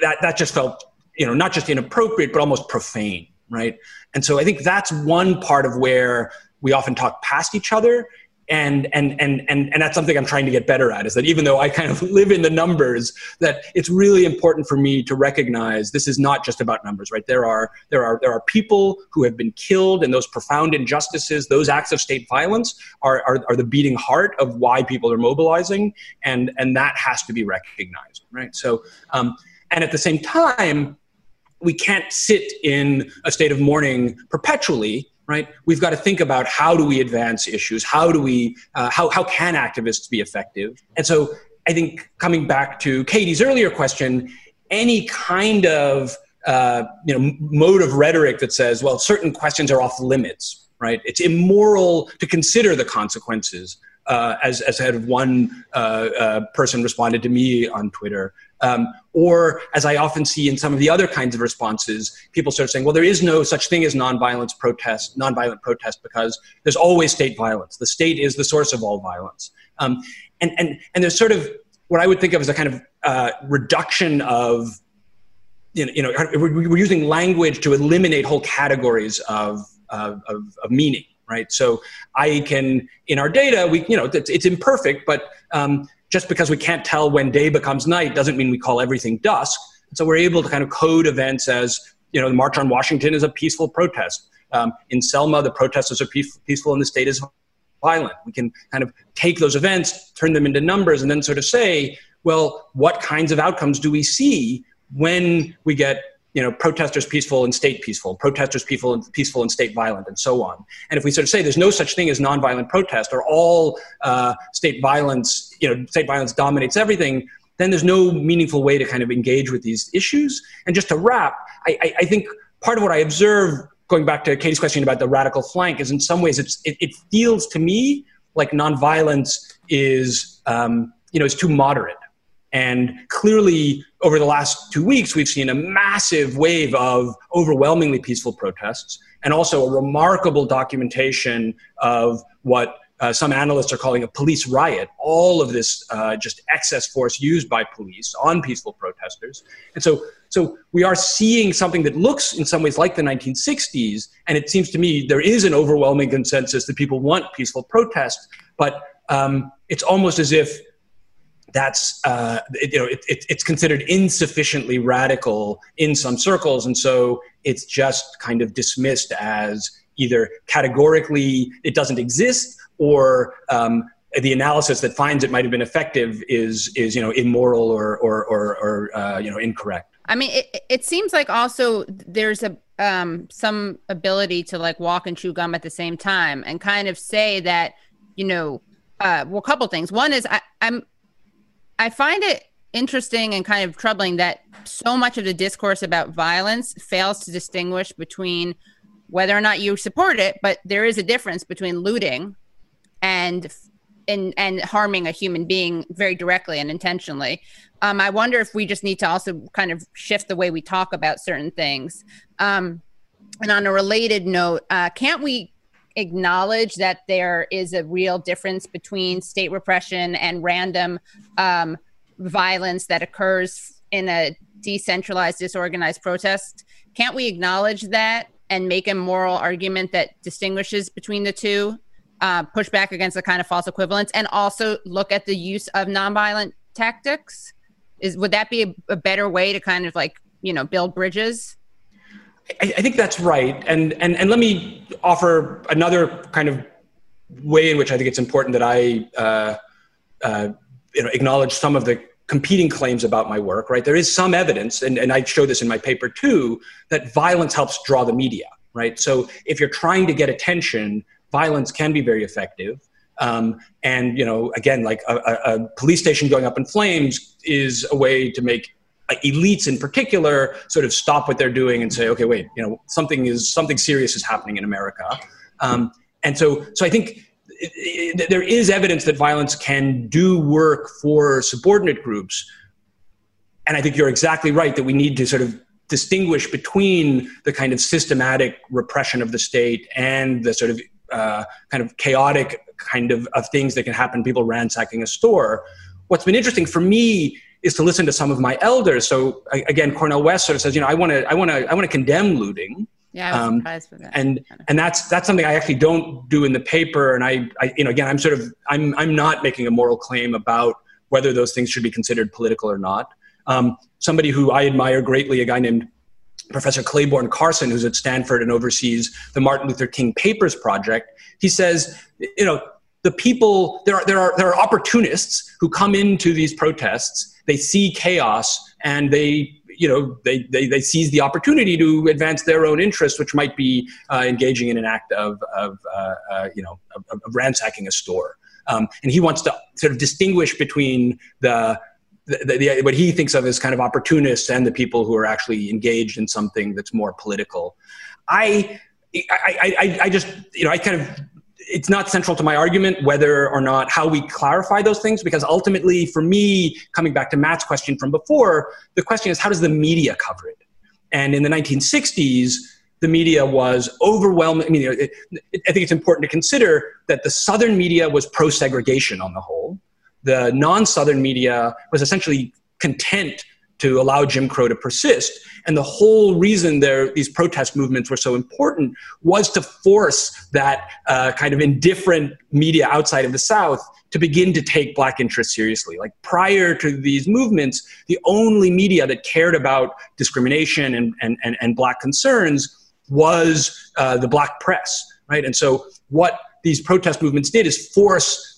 that that just felt you know not just inappropriate but almost profane right? And so i think that's one part of where we often talk past each other and and and and and that's something I'm trying to get better at is that even though I kind of [laughs] live in the numbers that it's really important for me to recognize this is not just about numbers right? There are there are there are people who have been killed and those profound injustices those acts of state violence are are, are the beating heart of why people are mobilizing and and that has to be recognized right? So um, and at the same time we can't sit in a state of mourning perpetually right? We've got to think about how do we advance issues? How do we, uh, how, how can activists be effective? And so I think coming back to Katie's earlier question, any kind of uh, you know mode of rhetoric that says, well, certain questions are off limits, right? It's immoral to consider the consequences. Uh, as as had one uh, uh, person responded to me on Twitter, um, or, as I often see in some of the other kinds of responses, people start saying, well, there is no such thing as nonviolence protest, nonviolent protest, because there's always state violence. The state is the source of all violence. Um, and, and, and there's sort of what I would think of as a kind of uh, reduction of, you know, you know, we're using language to eliminate whole categories of, of, of, of meaning right? So I can, in our data, we, you know, it's, it's imperfect, but um, just because we can't tell when day becomes night doesn't mean we call everything dusk. So we're able to kind of code events as, you know, the March on Washington is a peaceful protest. Um, in Selma, the protesters are peaceful and the state is violent. We can kind of take those events, turn them into numbers, and then sort of say, well, what kinds of outcomes do we see when we get you know, protesters peaceful and state peaceful, protesters peaceful and peaceful and state violent, and so on. And if we sort of say there's no such thing as nonviolent protest, or all uh, state violence, you know, state violence dominates everything, then there's no meaningful way to kind of engage with these issues. And just to wrap, I, I, I think part of what I observe, going back to Katie's question about the radical flank, is in some ways it's, it, it feels to me like nonviolence is, um, you know, is too moderate and clearly, over the last two weeks, we've seen a massive wave of overwhelmingly peaceful protests and also a remarkable documentation of what uh, some analysts are calling a police riot, all of this uh, just excess force used by police on peaceful protesters. And so So we are seeing something that looks in some ways like the 1960s, and it seems to me there is an overwhelming consensus that people want peaceful protest, but um, it's almost as if that's uh, it, you know it, it, it's considered insufficiently radical in some circles, and so it's just kind of dismissed as either categorically it doesn't exist or um, the analysis that finds it might have been effective is is you know immoral or or or, or uh, you know incorrect. I mean, it, it seems like also there's a um, some ability to like walk and chew gum at the same time and kind of say that you know uh, well, a couple things. One is I, I'm I find it interesting and kind of troubling that so much of the discourse about violence fails to distinguish between whether or not you support it, but there is a difference between looting and and and harming a human being very directly and intentionally. Um, I wonder if we just need to also kind of shift the way we talk about certain things. Um, and on a related note, uh, can't we acknowledge that there is a real difference between state repression and random um, violence that occurs in a decentralized, disorganized protest? Can't we acknowledge that and make a moral argument that distinguishes between the two? Uh, push back against the kind of false equivalence, and also look at the use of nonviolent tactics. Is would that be a, a better way to kind of like you know build bridges? I, I think that's right. And, and, and let me offer another kind of way in which I think it's important that I uh, uh, you know, acknowledge some of the competing claims about my work, right? There is some evidence, and, and I show this in my paper too, that violence helps draw the media, right? So if you're trying to get attention, violence can be very effective. Um, and you know, again, like a, a, police station going up in flames is a way to make elites in particular sort of stop what they're doing and say, okay, wait, you know, something is something serious is happening in America. Um, and so, so I think it, it, there is evidence that violence can do work for subordinate groups. And I think you're exactly right that we need to sort of distinguish between the kind of systematic repression of the state and the sort of uh, kind of chaotic kind of, of things that can happen, people ransacking a store. What's been interesting for me is to listen to some of my elders. So again, Cornel West sort of says, you know, I want to, I want to, I want to condemn looting. Yeah, I was um, surprised for that. And and that's that's something I actually don't do in the paper. And I, I, you know, again, I'm sort of, I'm I'm not making a moral claim about whether those things should be considered political or not. Um, somebody who I admire greatly, a guy named Professor Clayborne Carson, who's at Stanford and oversees the Martin Luther King Papers Project, he says, you know, the people there are there are there are opportunists who come into these protests they see chaos and they you know they, they, they seize the opportunity to advance their own interests which might be uh, engaging in an act of, of uh, uh, you know of, of, ransacking a store. Um, and he wants to sort of distinguish between the, the, the, what he thinks of as kind of opportunists and the people who are actually engaged in something that's more political. I, I, I, I just you know I kind of it's not central to my argument whether or not how we clarify those things because ultimately for me coming back to matt's question from before the question is how does the media cover it? And in the 1960s the media was overwhelming i mean it, it, i think it's important to consider that the southern media was pro-segregation on the whole the non-southern media was essentially content to allow Jim Crow to persist. And the whole reason there, these protest movements were so important was to force that uh, kind of indifferent media outside of the South to begin to take black interests seriously. Like prior to these movements, the only media that cared about discrimination and, and, and, and black concerns was uh, the black press, right? And so what these protest movements did is force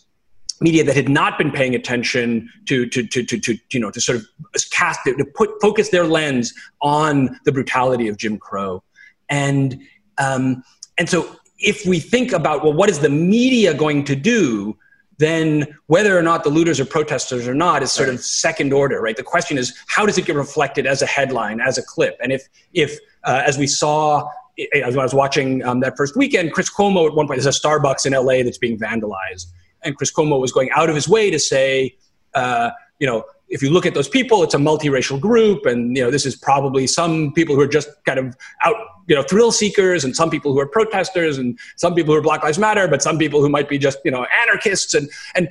media that had not been paying attention to, to, to, to, to you know, to sort of cast it, to put, focus their lens on the brutality of Jim Crow. And, um, and so if we think about, well, what is the media going to do? Then whether or not the looters are protesters or not is sort of second order, right? The question is, how does it get reflected as a headline, as a clip? And if, if uh, as we saw as I was watching um, that first weekend, Chris Cuomo at one point, there's a Starbucks in LA that's being vandalized and Chris Cuomo was going out of his way to say, uh, you know, if you look at those people, it's a multiracial group, and you know this is probably some people who are just kind of out, you know, thrill seekers, and some people who are protesters, and some people who are Black Lives Matter, but some people who might be just you know anarchists, and and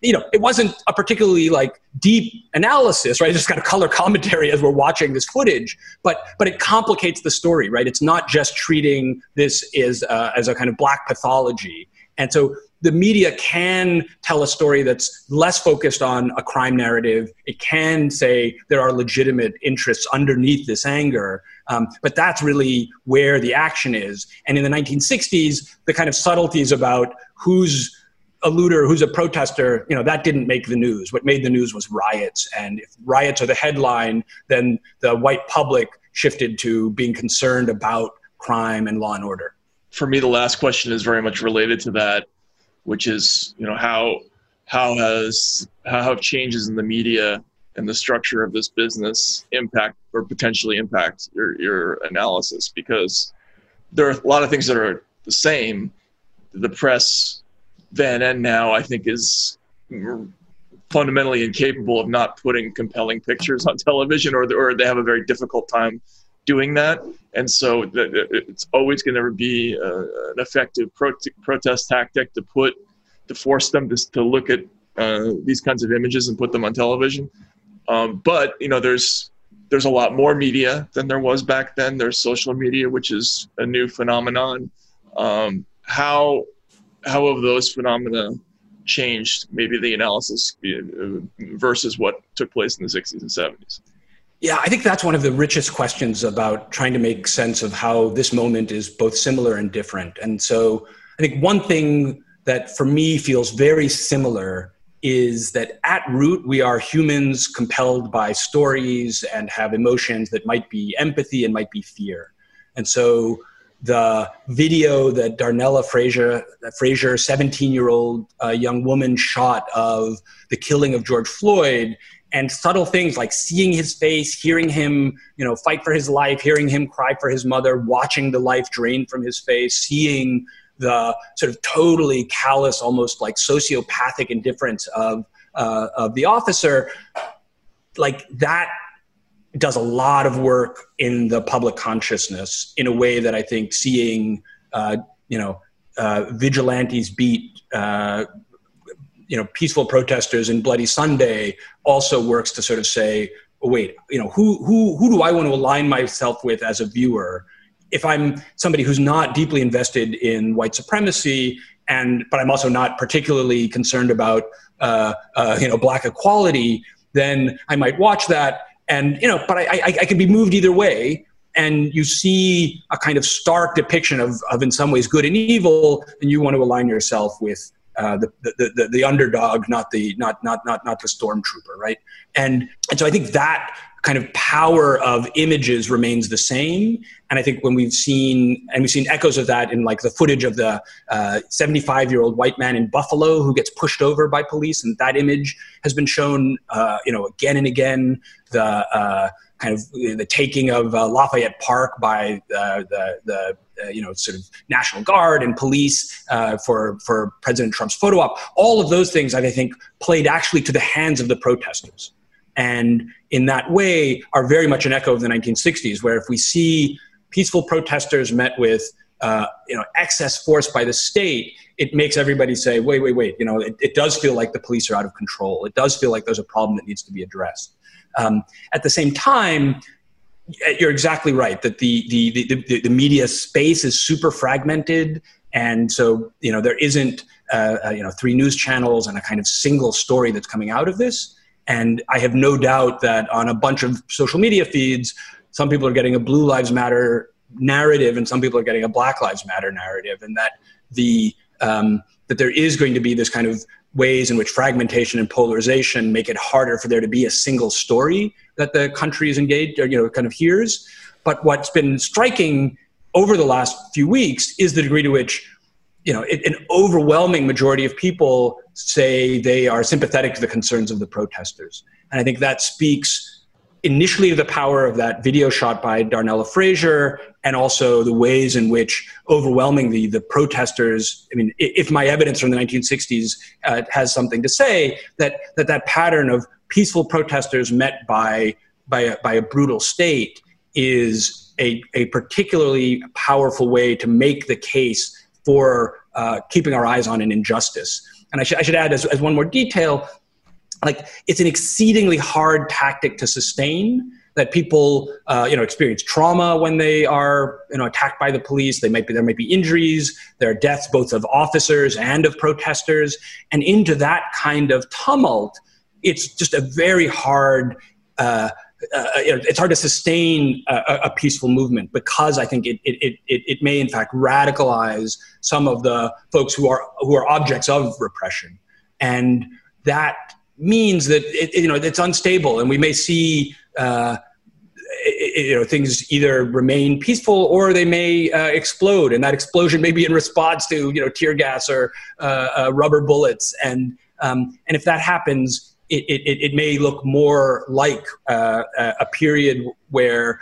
you know it wasn't a particularly like deep analysis, right? It's just kind of color commentary as we're watching this footage, but but it complicates the story, right? It's not just treating this as uh, as a kind of black pathology, and so the media can tell a story that's less focused on a crime narrative. It can say there are legitimate interests underneath this anger, um, but that's really where the action is. And in the 1960s, the kind of subtleties about who's a looter, who's a protester, you know, that didn't make the news. What made the news was riots. And if riots are the headline, then the white public shifted to being concerned about crime and law and order. For me, the last question is very much related to that which is you know how how has how have changes in the media and the structure of this business impact or potentially impact your your analysis? Because there are a lot of things that are the same. The press then and now i think is fundamentally incapable of not putting compelling pictures on [laughs] television or, or they have a very difficult time doing that and so it's always going to be uh, an effective pro- protest tactic to put to force them to, to look at uh, these kinds of images and put them on television. Um, but you know, there's there's a lot more media than there was back then. There's social media, which is a new phenomenon. Um, how how have those phenomena changed? Maybe the analysis uh, versus what took place in the 60s and 70s. Yeah, I think that's one of the richest questions about trying to make sense of how this moment is both similar and different. And so I think one thing that for me feels very similar is that at root we are humans compelled by stories and have emotions that might be empathy and might be fear. And so the video that Darnella Frazier, Frazier, 17 year old uh, young woman shot of the killing of George Floyd and subtle things like seeing his face, hearing him, you know, fight for his life, hearing him cry for his mother, watching the life drain from his face, seeing the sort of totally callous, almost like sociopathic indifference of uh, of the officer, like that does a lot of work in the public consciousness in a way that I think seeing, uh, you know, uh, vigilantes beat uh, you know peaceful protesters and Bloody Sunday also works to sort of say, oh, wait, you know, who who who do I want to align myself with as a viewer? If I'm somebody who's not deeply invested in white supremacy, and but I'm also not particularly concerned about uh, uh, you know black equality, then I might watch that, and you know, but I, I, I can be moved either way and you see a kind of stark depiction of, of in some ways good and evil, and you want to align yourself with uh, the, the, the, the underdog, not the not not not not the stormtrooper, right? And and so I think that kind of power of images remains the same. And I think when we've seen and we've seen echoes of that in like the footage of the 75 uh, year old white man in Buffalo who gets pushed over by police, and that image has been shown, uh, you know, again and again. The uh, kind of the taking of uh, Lafayette Park by uh, the, the uh, you know sort of National Guard and police uh, for for President Trump's photo op. All of those things, I think, played actually to the hands of the protesters, and in that way are very much an echo of the 1960s, where if we see peaceful protesters met with uh, you know excess force by the state it makes everybody say wait wait wait you know it, it, does feel like the police are out of control. It does feel like there's a problem that needs to be addressed. Um, at the same time, you're exactly right that the, the, the, the, media space is super fragmented. And so, you know, there isn't, uh, uh, you know, three news channels and a kind of single story that's coming out of this. And I have no doubt that on a bunch of social media feeds, some people are getting a Blue Lives Matter narrative and some people are getting a Black Lives Matter narrative. And that the, um, that there is going to be this kind of ways in which fragmentation and polarization make it harder for there to be a single story that the country is engaged or you know kind of hears. But what's been striking over the last few weeks is the degree to which you know it, an overwhelming majority of people say they are sympathetic to the concerns of the protesters. And i think that speaks initially to the power of that video shot by Darnella Frazier and also the ways in which overwhelmingly the protesters i mean if my evidence from the 1960s uh, has something to say that that that pattern of peaceful protesters met by by a, by a brutal state is a, a particularly powerful way to make the case for uh, keeping our eyes on an injustice. And I, sh- I should add as, as one more detail like it's an exceedingly hard tactic to sustain that people uh, you know experience trauma when they are you know attacked by the police. They might be there might be injuries. There are deaths both of officers and of protesters. And into that kind of tumult it's just a very hard uh, uh, it's hard to sustain a, a, peaceful movement because I think it, it, it, it may in fact radicalize some of the folks who are who are objects of repression, and that means that it, you know it's unstable, and we may see uh, you know things either remain peaceful or they may uh, explode, and that explosion may be in response to you know tear gas or uh, uh rubber bullets, and um, and if that happens, it, it, it may look more like uh, a period where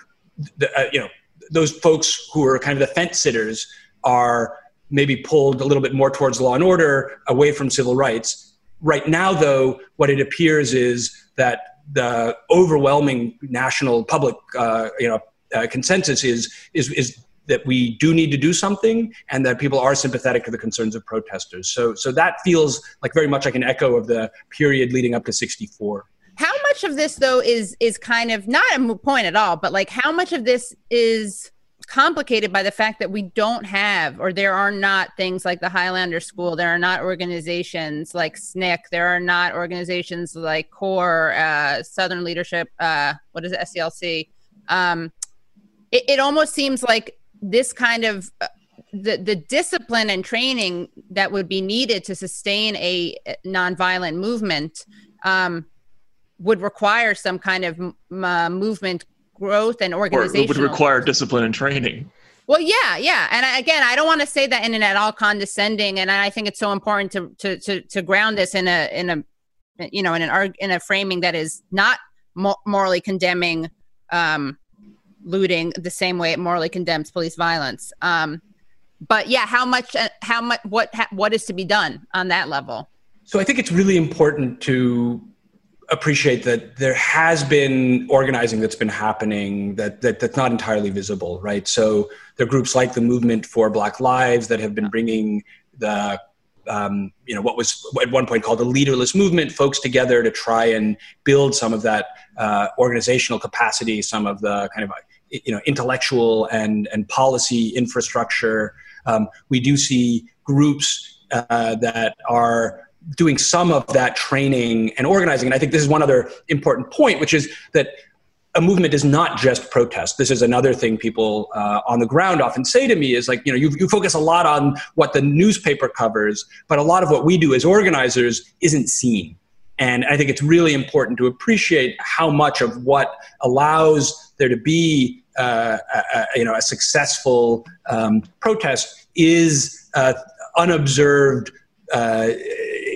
the, uh, you know those folks who are kind of the fence sitters are maybe pulled a little bit more towards law and order, away from civil rights. Right now, though, what it appears is that the overwhelming national public, uh, you know, uh, consensus is is is that we do need to do something, and that people are sympathetic to the concerns of protesters. So, so that feels like very much like an echo of the period leading up to '64. How much of this, though, is is kind of not a point at all, but like how much of this is complicated by the fact that we don't have or there are not things like the Highlander School. There are not organizations like SNCC. There are not organizations like CORE, uh, Southern Leadership, uh, what is it, SCLC. Um, it, it, almost seems like this kind of uh, the, the discipline and training that would be needed to sustain a nonviolent movement um, would require some kind of m- uh, movement growth and organization. It would require discipline and training. Well, yeah, yeah, and I, again, I don't want to say that in an at all condescending, and I think it's so important to to to, to ground this in a in a you know in an in a framing that is not morally condemning um, looting the same way it morally condemns police violence. Um, but yeah, how much uh, how much what what is to be done on that level? So I think it's really important to appreciate that there has been organizing that's been happening that, that that's not entirely visible, right? So there are groups like the Movement for Black Lives that have been bringing the um, you know what was at one point called the leaderless movement folks together to try and build some of that uh, organizational capacity some of the kind of you know intellectual and and policy infrastructure um, we do see groups uh, that are doing some of that training and organizing. And I think this is one other important point, which is that a movement is not just protest. This is another thing people uh, on the ground often say to me is like, you know, you, you focus a lot on what the newspaper covers, but a lot of what we do as organizers isn't seen. And I think it's really important to appreciate how much of what allows there to be, uh, a, you know, a successful um, protest is uh, unobserved uh,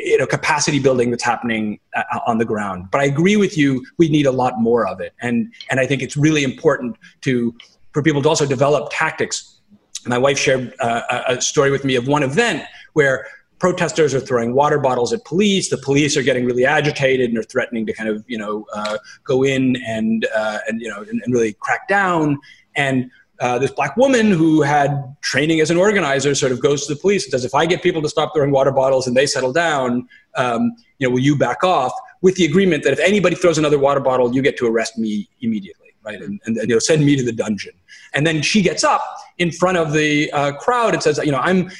you know capacity building that's happening uh, on the ground. But I agree with you. We need a lot more of it, and and I think it's really important to for people to also develop tactics. My wife shared uh, a story with me of one event where protesters are throwing water bottles at police. The police are getting really agitated and are threatening to kind of you know uh, go in and uh, and you know and, and, really crack down. And uh, this black woman who had training as an organizer sort of goes to the police and says, if I get people to stop throwing water bottles and they settle down, um, you know, will you back off? With the agreement that if anybody throws another water bottle, you get to arrest me immediately, right? And, and, you know, send me to the dungeon. And then she gets up in front of the uh, crowd and says, you know, I'm,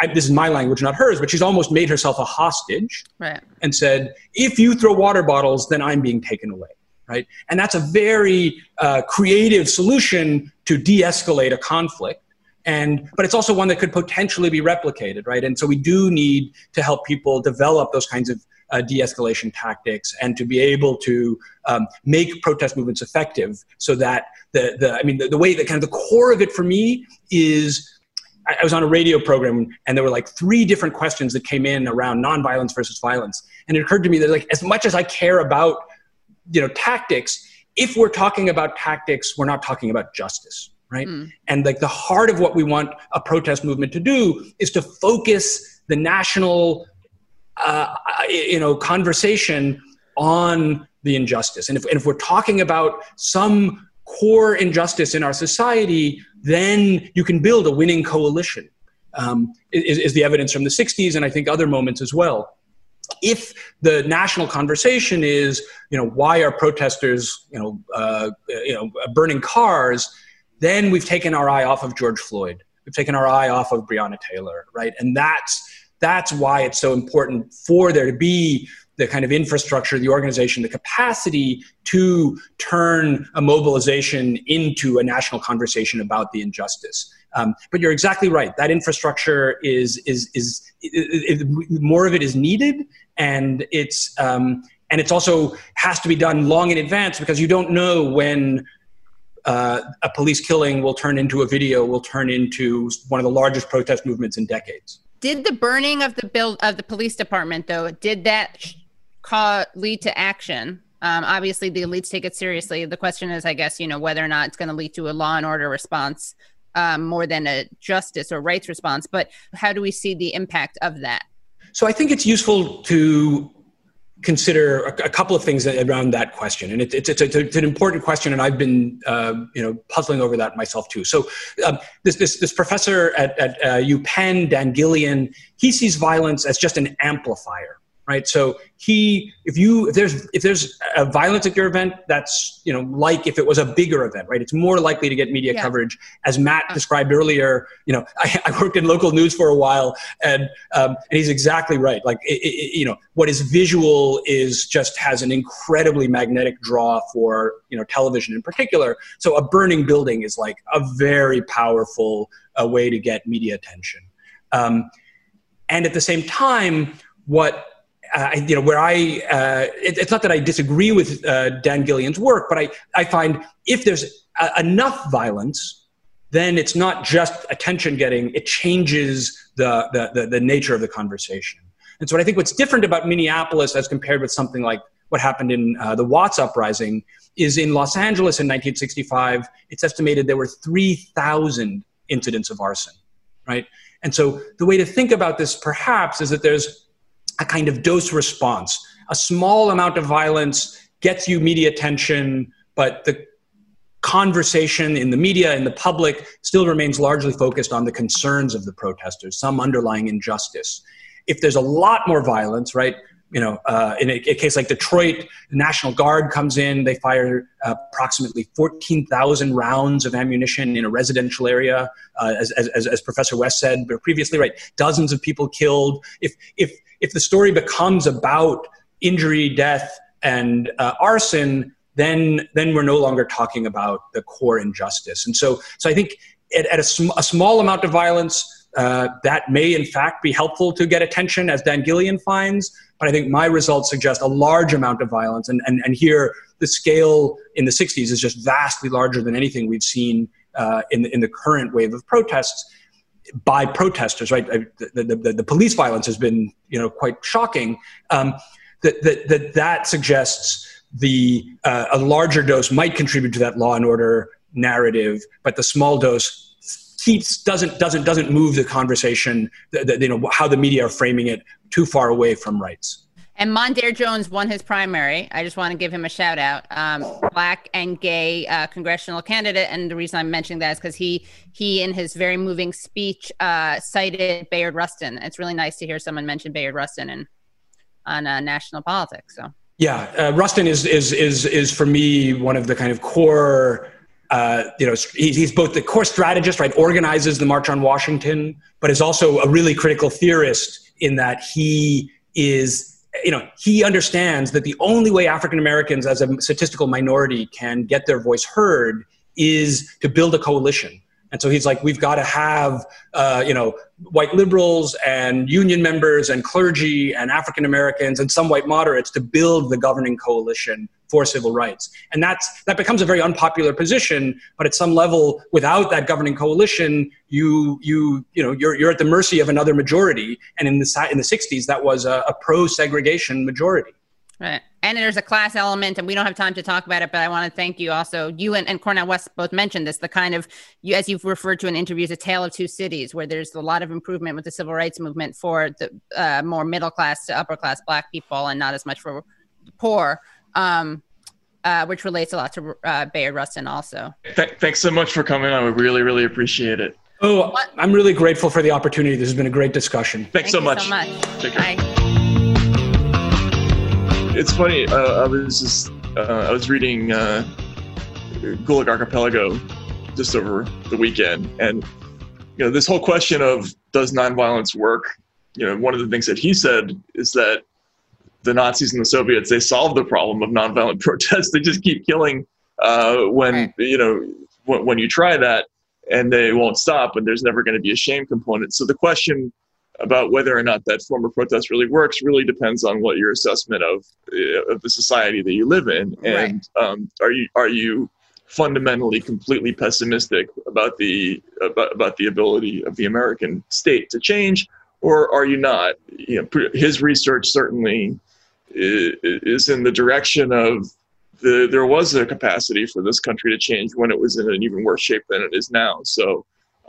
I, this is my language, not hers, but she's almost made herself a hostage right. and said, if you throw water bottles, then I'm being taken away right? And that's a very uh, creative solution to de-escalate a conflict. And, but it's also one that could potentially be replicated, right? And so we do need to help people develop those kinds of uh, de-escalation tactics and to be able to um, make protest movements effective so that the, the I mean, the, the way that kind of the core of it for me is I was on a radio program and there were like three different questions that came in around nonviolence versus violence. And it occurred to me that like as much as I care about you know tactics if we're talking about tactics, we're not talking about justice, right? Mm. And like the heart of what we want a protest movement to do is to focus the national, uh, you know, conversation on the injustice. And if, and if we're talking about some core injustice in our society, then you can build a winning coalition. Um, is, is the evidence from the 60s and I think other moments as well if the national conversation is, you know, why are protesters, you know, uh, you know, burning cars, then we've taken our eye off of George Floyd. We've taken our eye off of Breonna Taylor, right? And that's that's why it's so important for there to be the kind of infrastructure, the organization, the capacity to turn a mobilization into a national conversation about the injustice. Um, but you're exactly right. That infrastructure is is is, is, is more of it is needed, and it's um, and it's also has to be done long in advance because you don't know when uh, a police killing will turn into a video, will turn into one of the largest protest movements in decades. Did the burning of the bill of the police department though? Did that cause, lead to action? Um, obviously, the elites take it seriously. The question is, I guess, you know, whether or not it's going to lead to a law and order response um, more than a justice or rights response. But how do we see the impact of that? So I think it's useful to consider a, a couple of things around that question, and it, it's, it's, a, it's, an important question, and I've been uh, you know puzzling over that myself too. So um, this, this, this professor at, at uh, UPenn, Dan Gillion, he sees violence as just an amplifier right? So he if you if there's if there's a violence at your event that's you know like if it was a bigger event right? It's more likely to get media yeah. coverage as matt described earlier you know [laughs] I, I, worked in local news for a while and um, and he's exactly right. Like it, it, you know what is visual is just has an incredibly magnetic draw for you know television in particular. So a burning building is like a very powerful uh, way to get media attention. Um, and at the same time what uh, you know, where I, uh, it, it's not that I disagree with uh, Dan Gillion's work, but I, I find if there's a, enough violence, then it's not just attention getting, it changes the, the, the, the, nature of the conversation. And so I think what's different about Minneapolis as compared with something like what happened in uh, the Watts uprising is in Los Angeles in 1965, it's estimated there were 3,000 incidents of arson, right? And so the way to think about this perhaps is that there's a kind of dose response. A small amount of violence gets you media attention, but the conversation in the media and the public still remains largely focused on the concerns of the protesters, some underlying injustice. If there's a lot more violence, right? You know, uh, in a, a, case like Detroit, the National Guard comes in. They fire uh, approximately 14,000 rounds of ammunition in a residential area, uh, as, as, as Professor West said previously. Right, dozens of people killed. If if if the story becomes about injury, death, and uh, arson, then then we're no longer talking about the core injustice. And so, so I think at, at a, sm- a, small amount of violence, uh, that may in fact be helpful to get attention, as Dan Gillion finds. But I think my results suggest a large amount of violence, and and, and here the scale in the 60s is just vastly larger than anything we've seen uh, in the, in the current wave of protests by protesters, right? The, the, the, the, police violence has been, you know, quite shocking. Um, that, that, that, that suggests the uh, a larger dose might contribute to that law and order narrative, but the small dose keeps doesn't doesn't doesn't move the conversation. The, you know how the media are framing it too far away from rights. And Mondaire Jones won his primary. I just want to give him a shout out. Um, black and gay uh, congressional candidate, and the reason I'm mentioning that is because he he in his very moving speech uh, cited Bayard Rustin. It's really nice to hear someone mention Bayard Rustin in on uh, national politics. So yeah, uh, Rustin is is is is for me one of the kind of core. Uh, you know, he's both the core strategist, right? Organizes the March on Washington, but is also a really critical theorist in that he is you know, he understands that the only way African Americans as a statistical minority can get their voice heard is to build a coalition. And so he's like, we've got to have, uh, you know, white liberals and union members and clergy and African Americans and some white moderates to build the governing coalition for civil rights. And that's, that becomes a very unpopular position, but at some level, without that governing coalition, you, you, you know, you're, you're at the mercy of another majority. And in the, in the 60s, that was a, a pro-segregation majority. Right. and there's a class element, and we don't have time to talk about it, but I want to thank you also. You and, and Cornel West both mentioned this, the kind of, you as you've referred to in interviews, a tale of two cities, where there's a lot of improvement with the civil rights movement for the uh, more middle class to upper class Black people, and not as much for the poor. Um, uh, which relates a lot to uh, Bayard Rustin also. Th- thanks so much for coming on. We really, really appreciate it. Oh, I'm really grateful for the opportunity. This has been a great discussion. Thanks Thank so you much. so much. Take care. Bye. It's funny. Uh, I was just uh, I was reading uh, Gulag Archipelago just over the weekend, and you know this whole question of does nonviolence work? You know, one of the things that he said is that the Nazis and the Soviets they solved the problem of nonviolent [laughs] protest. They just keep killing uh, when Right. you know when, when you try that, and they won't stop, and there's never going to be a shame component. So the question about whether or not that form of protest really works really depends on what your assessment of uh, of the society that you live in, and um, are you are you fundamentally completely pessimistic about the about, about the ability of the American state to change, or are you not? You know, his research certainly is in the direction of the, there was a capacity for this country to change when it was in an even worse shape than it is now. So,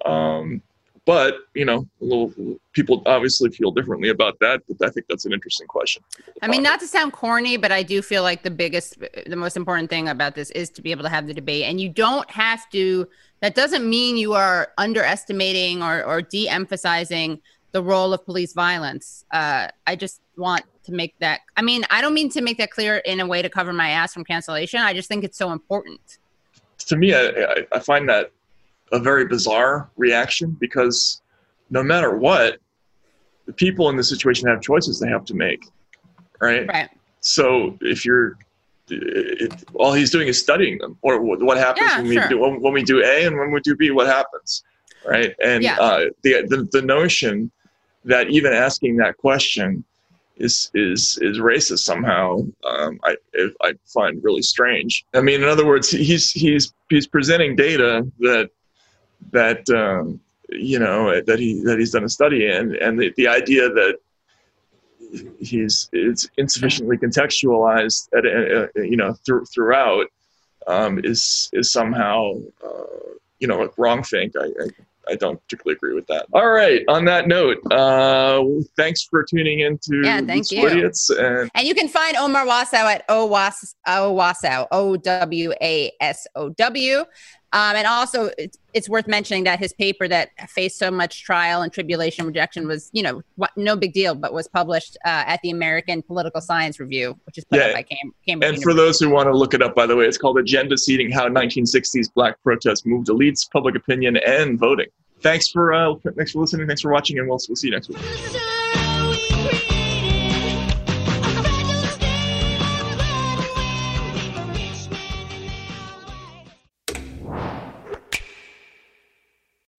um, but you know, a little, people obviously feel differently about that. But I think that's an interesting question. I mean, not to sound corny, but I do feel like the biggest, the most important thing about this is to be able to have the debate. And you don't have to, that doesn't mean you are underestimating or, or de emphasizing the role of police violence. Uh, I just want to make that, I mean, I don't mean to make that clear in a way to cover my ass from cancellation. I just think it's so important. to me, I, I- find that a very bizarre reaction because no matter what, the people in the situation have choices they have to make, right? Right. So if you're, it, all he's doing is studying them, or what happens Yeah, when sure. we do when, when we do A and when we do B, what happens, right? And Yeah. uh, the, the the notion that even asking that question is is is racist somehow. Um, I I find really strange. I mean, in other words, he's he's he's presenting data that that um, you know that he that he's done a study in, and the, the idea that he's it's insufficiently contextualized at uh, you know thr- throughout um, is is somehow uh, you know wrong think. I, I I don't particularly agree with that. All right. On that note, uh, thanks for tuning into Yeah, thank you. Idiots, and And you can find Omar Wasow at Owas Owasow, O W A S O W. Um, and also, it's, it's worth mentioning that his paper that faced so much trial and tribulation rejection was, you know, what, no big deal, but was published uh, at the American Political Science Review, which is put Yeah. out by Cam- Cambridge. And for those who want to look it up, by the way, it's called Agenda Seeding How 1960s Black Protests Moved Elites, Public Opinion, and Voting. Thanks for uh, thanks for listening. Thanks for watching, and we'll, we'll see you next week. [laughs]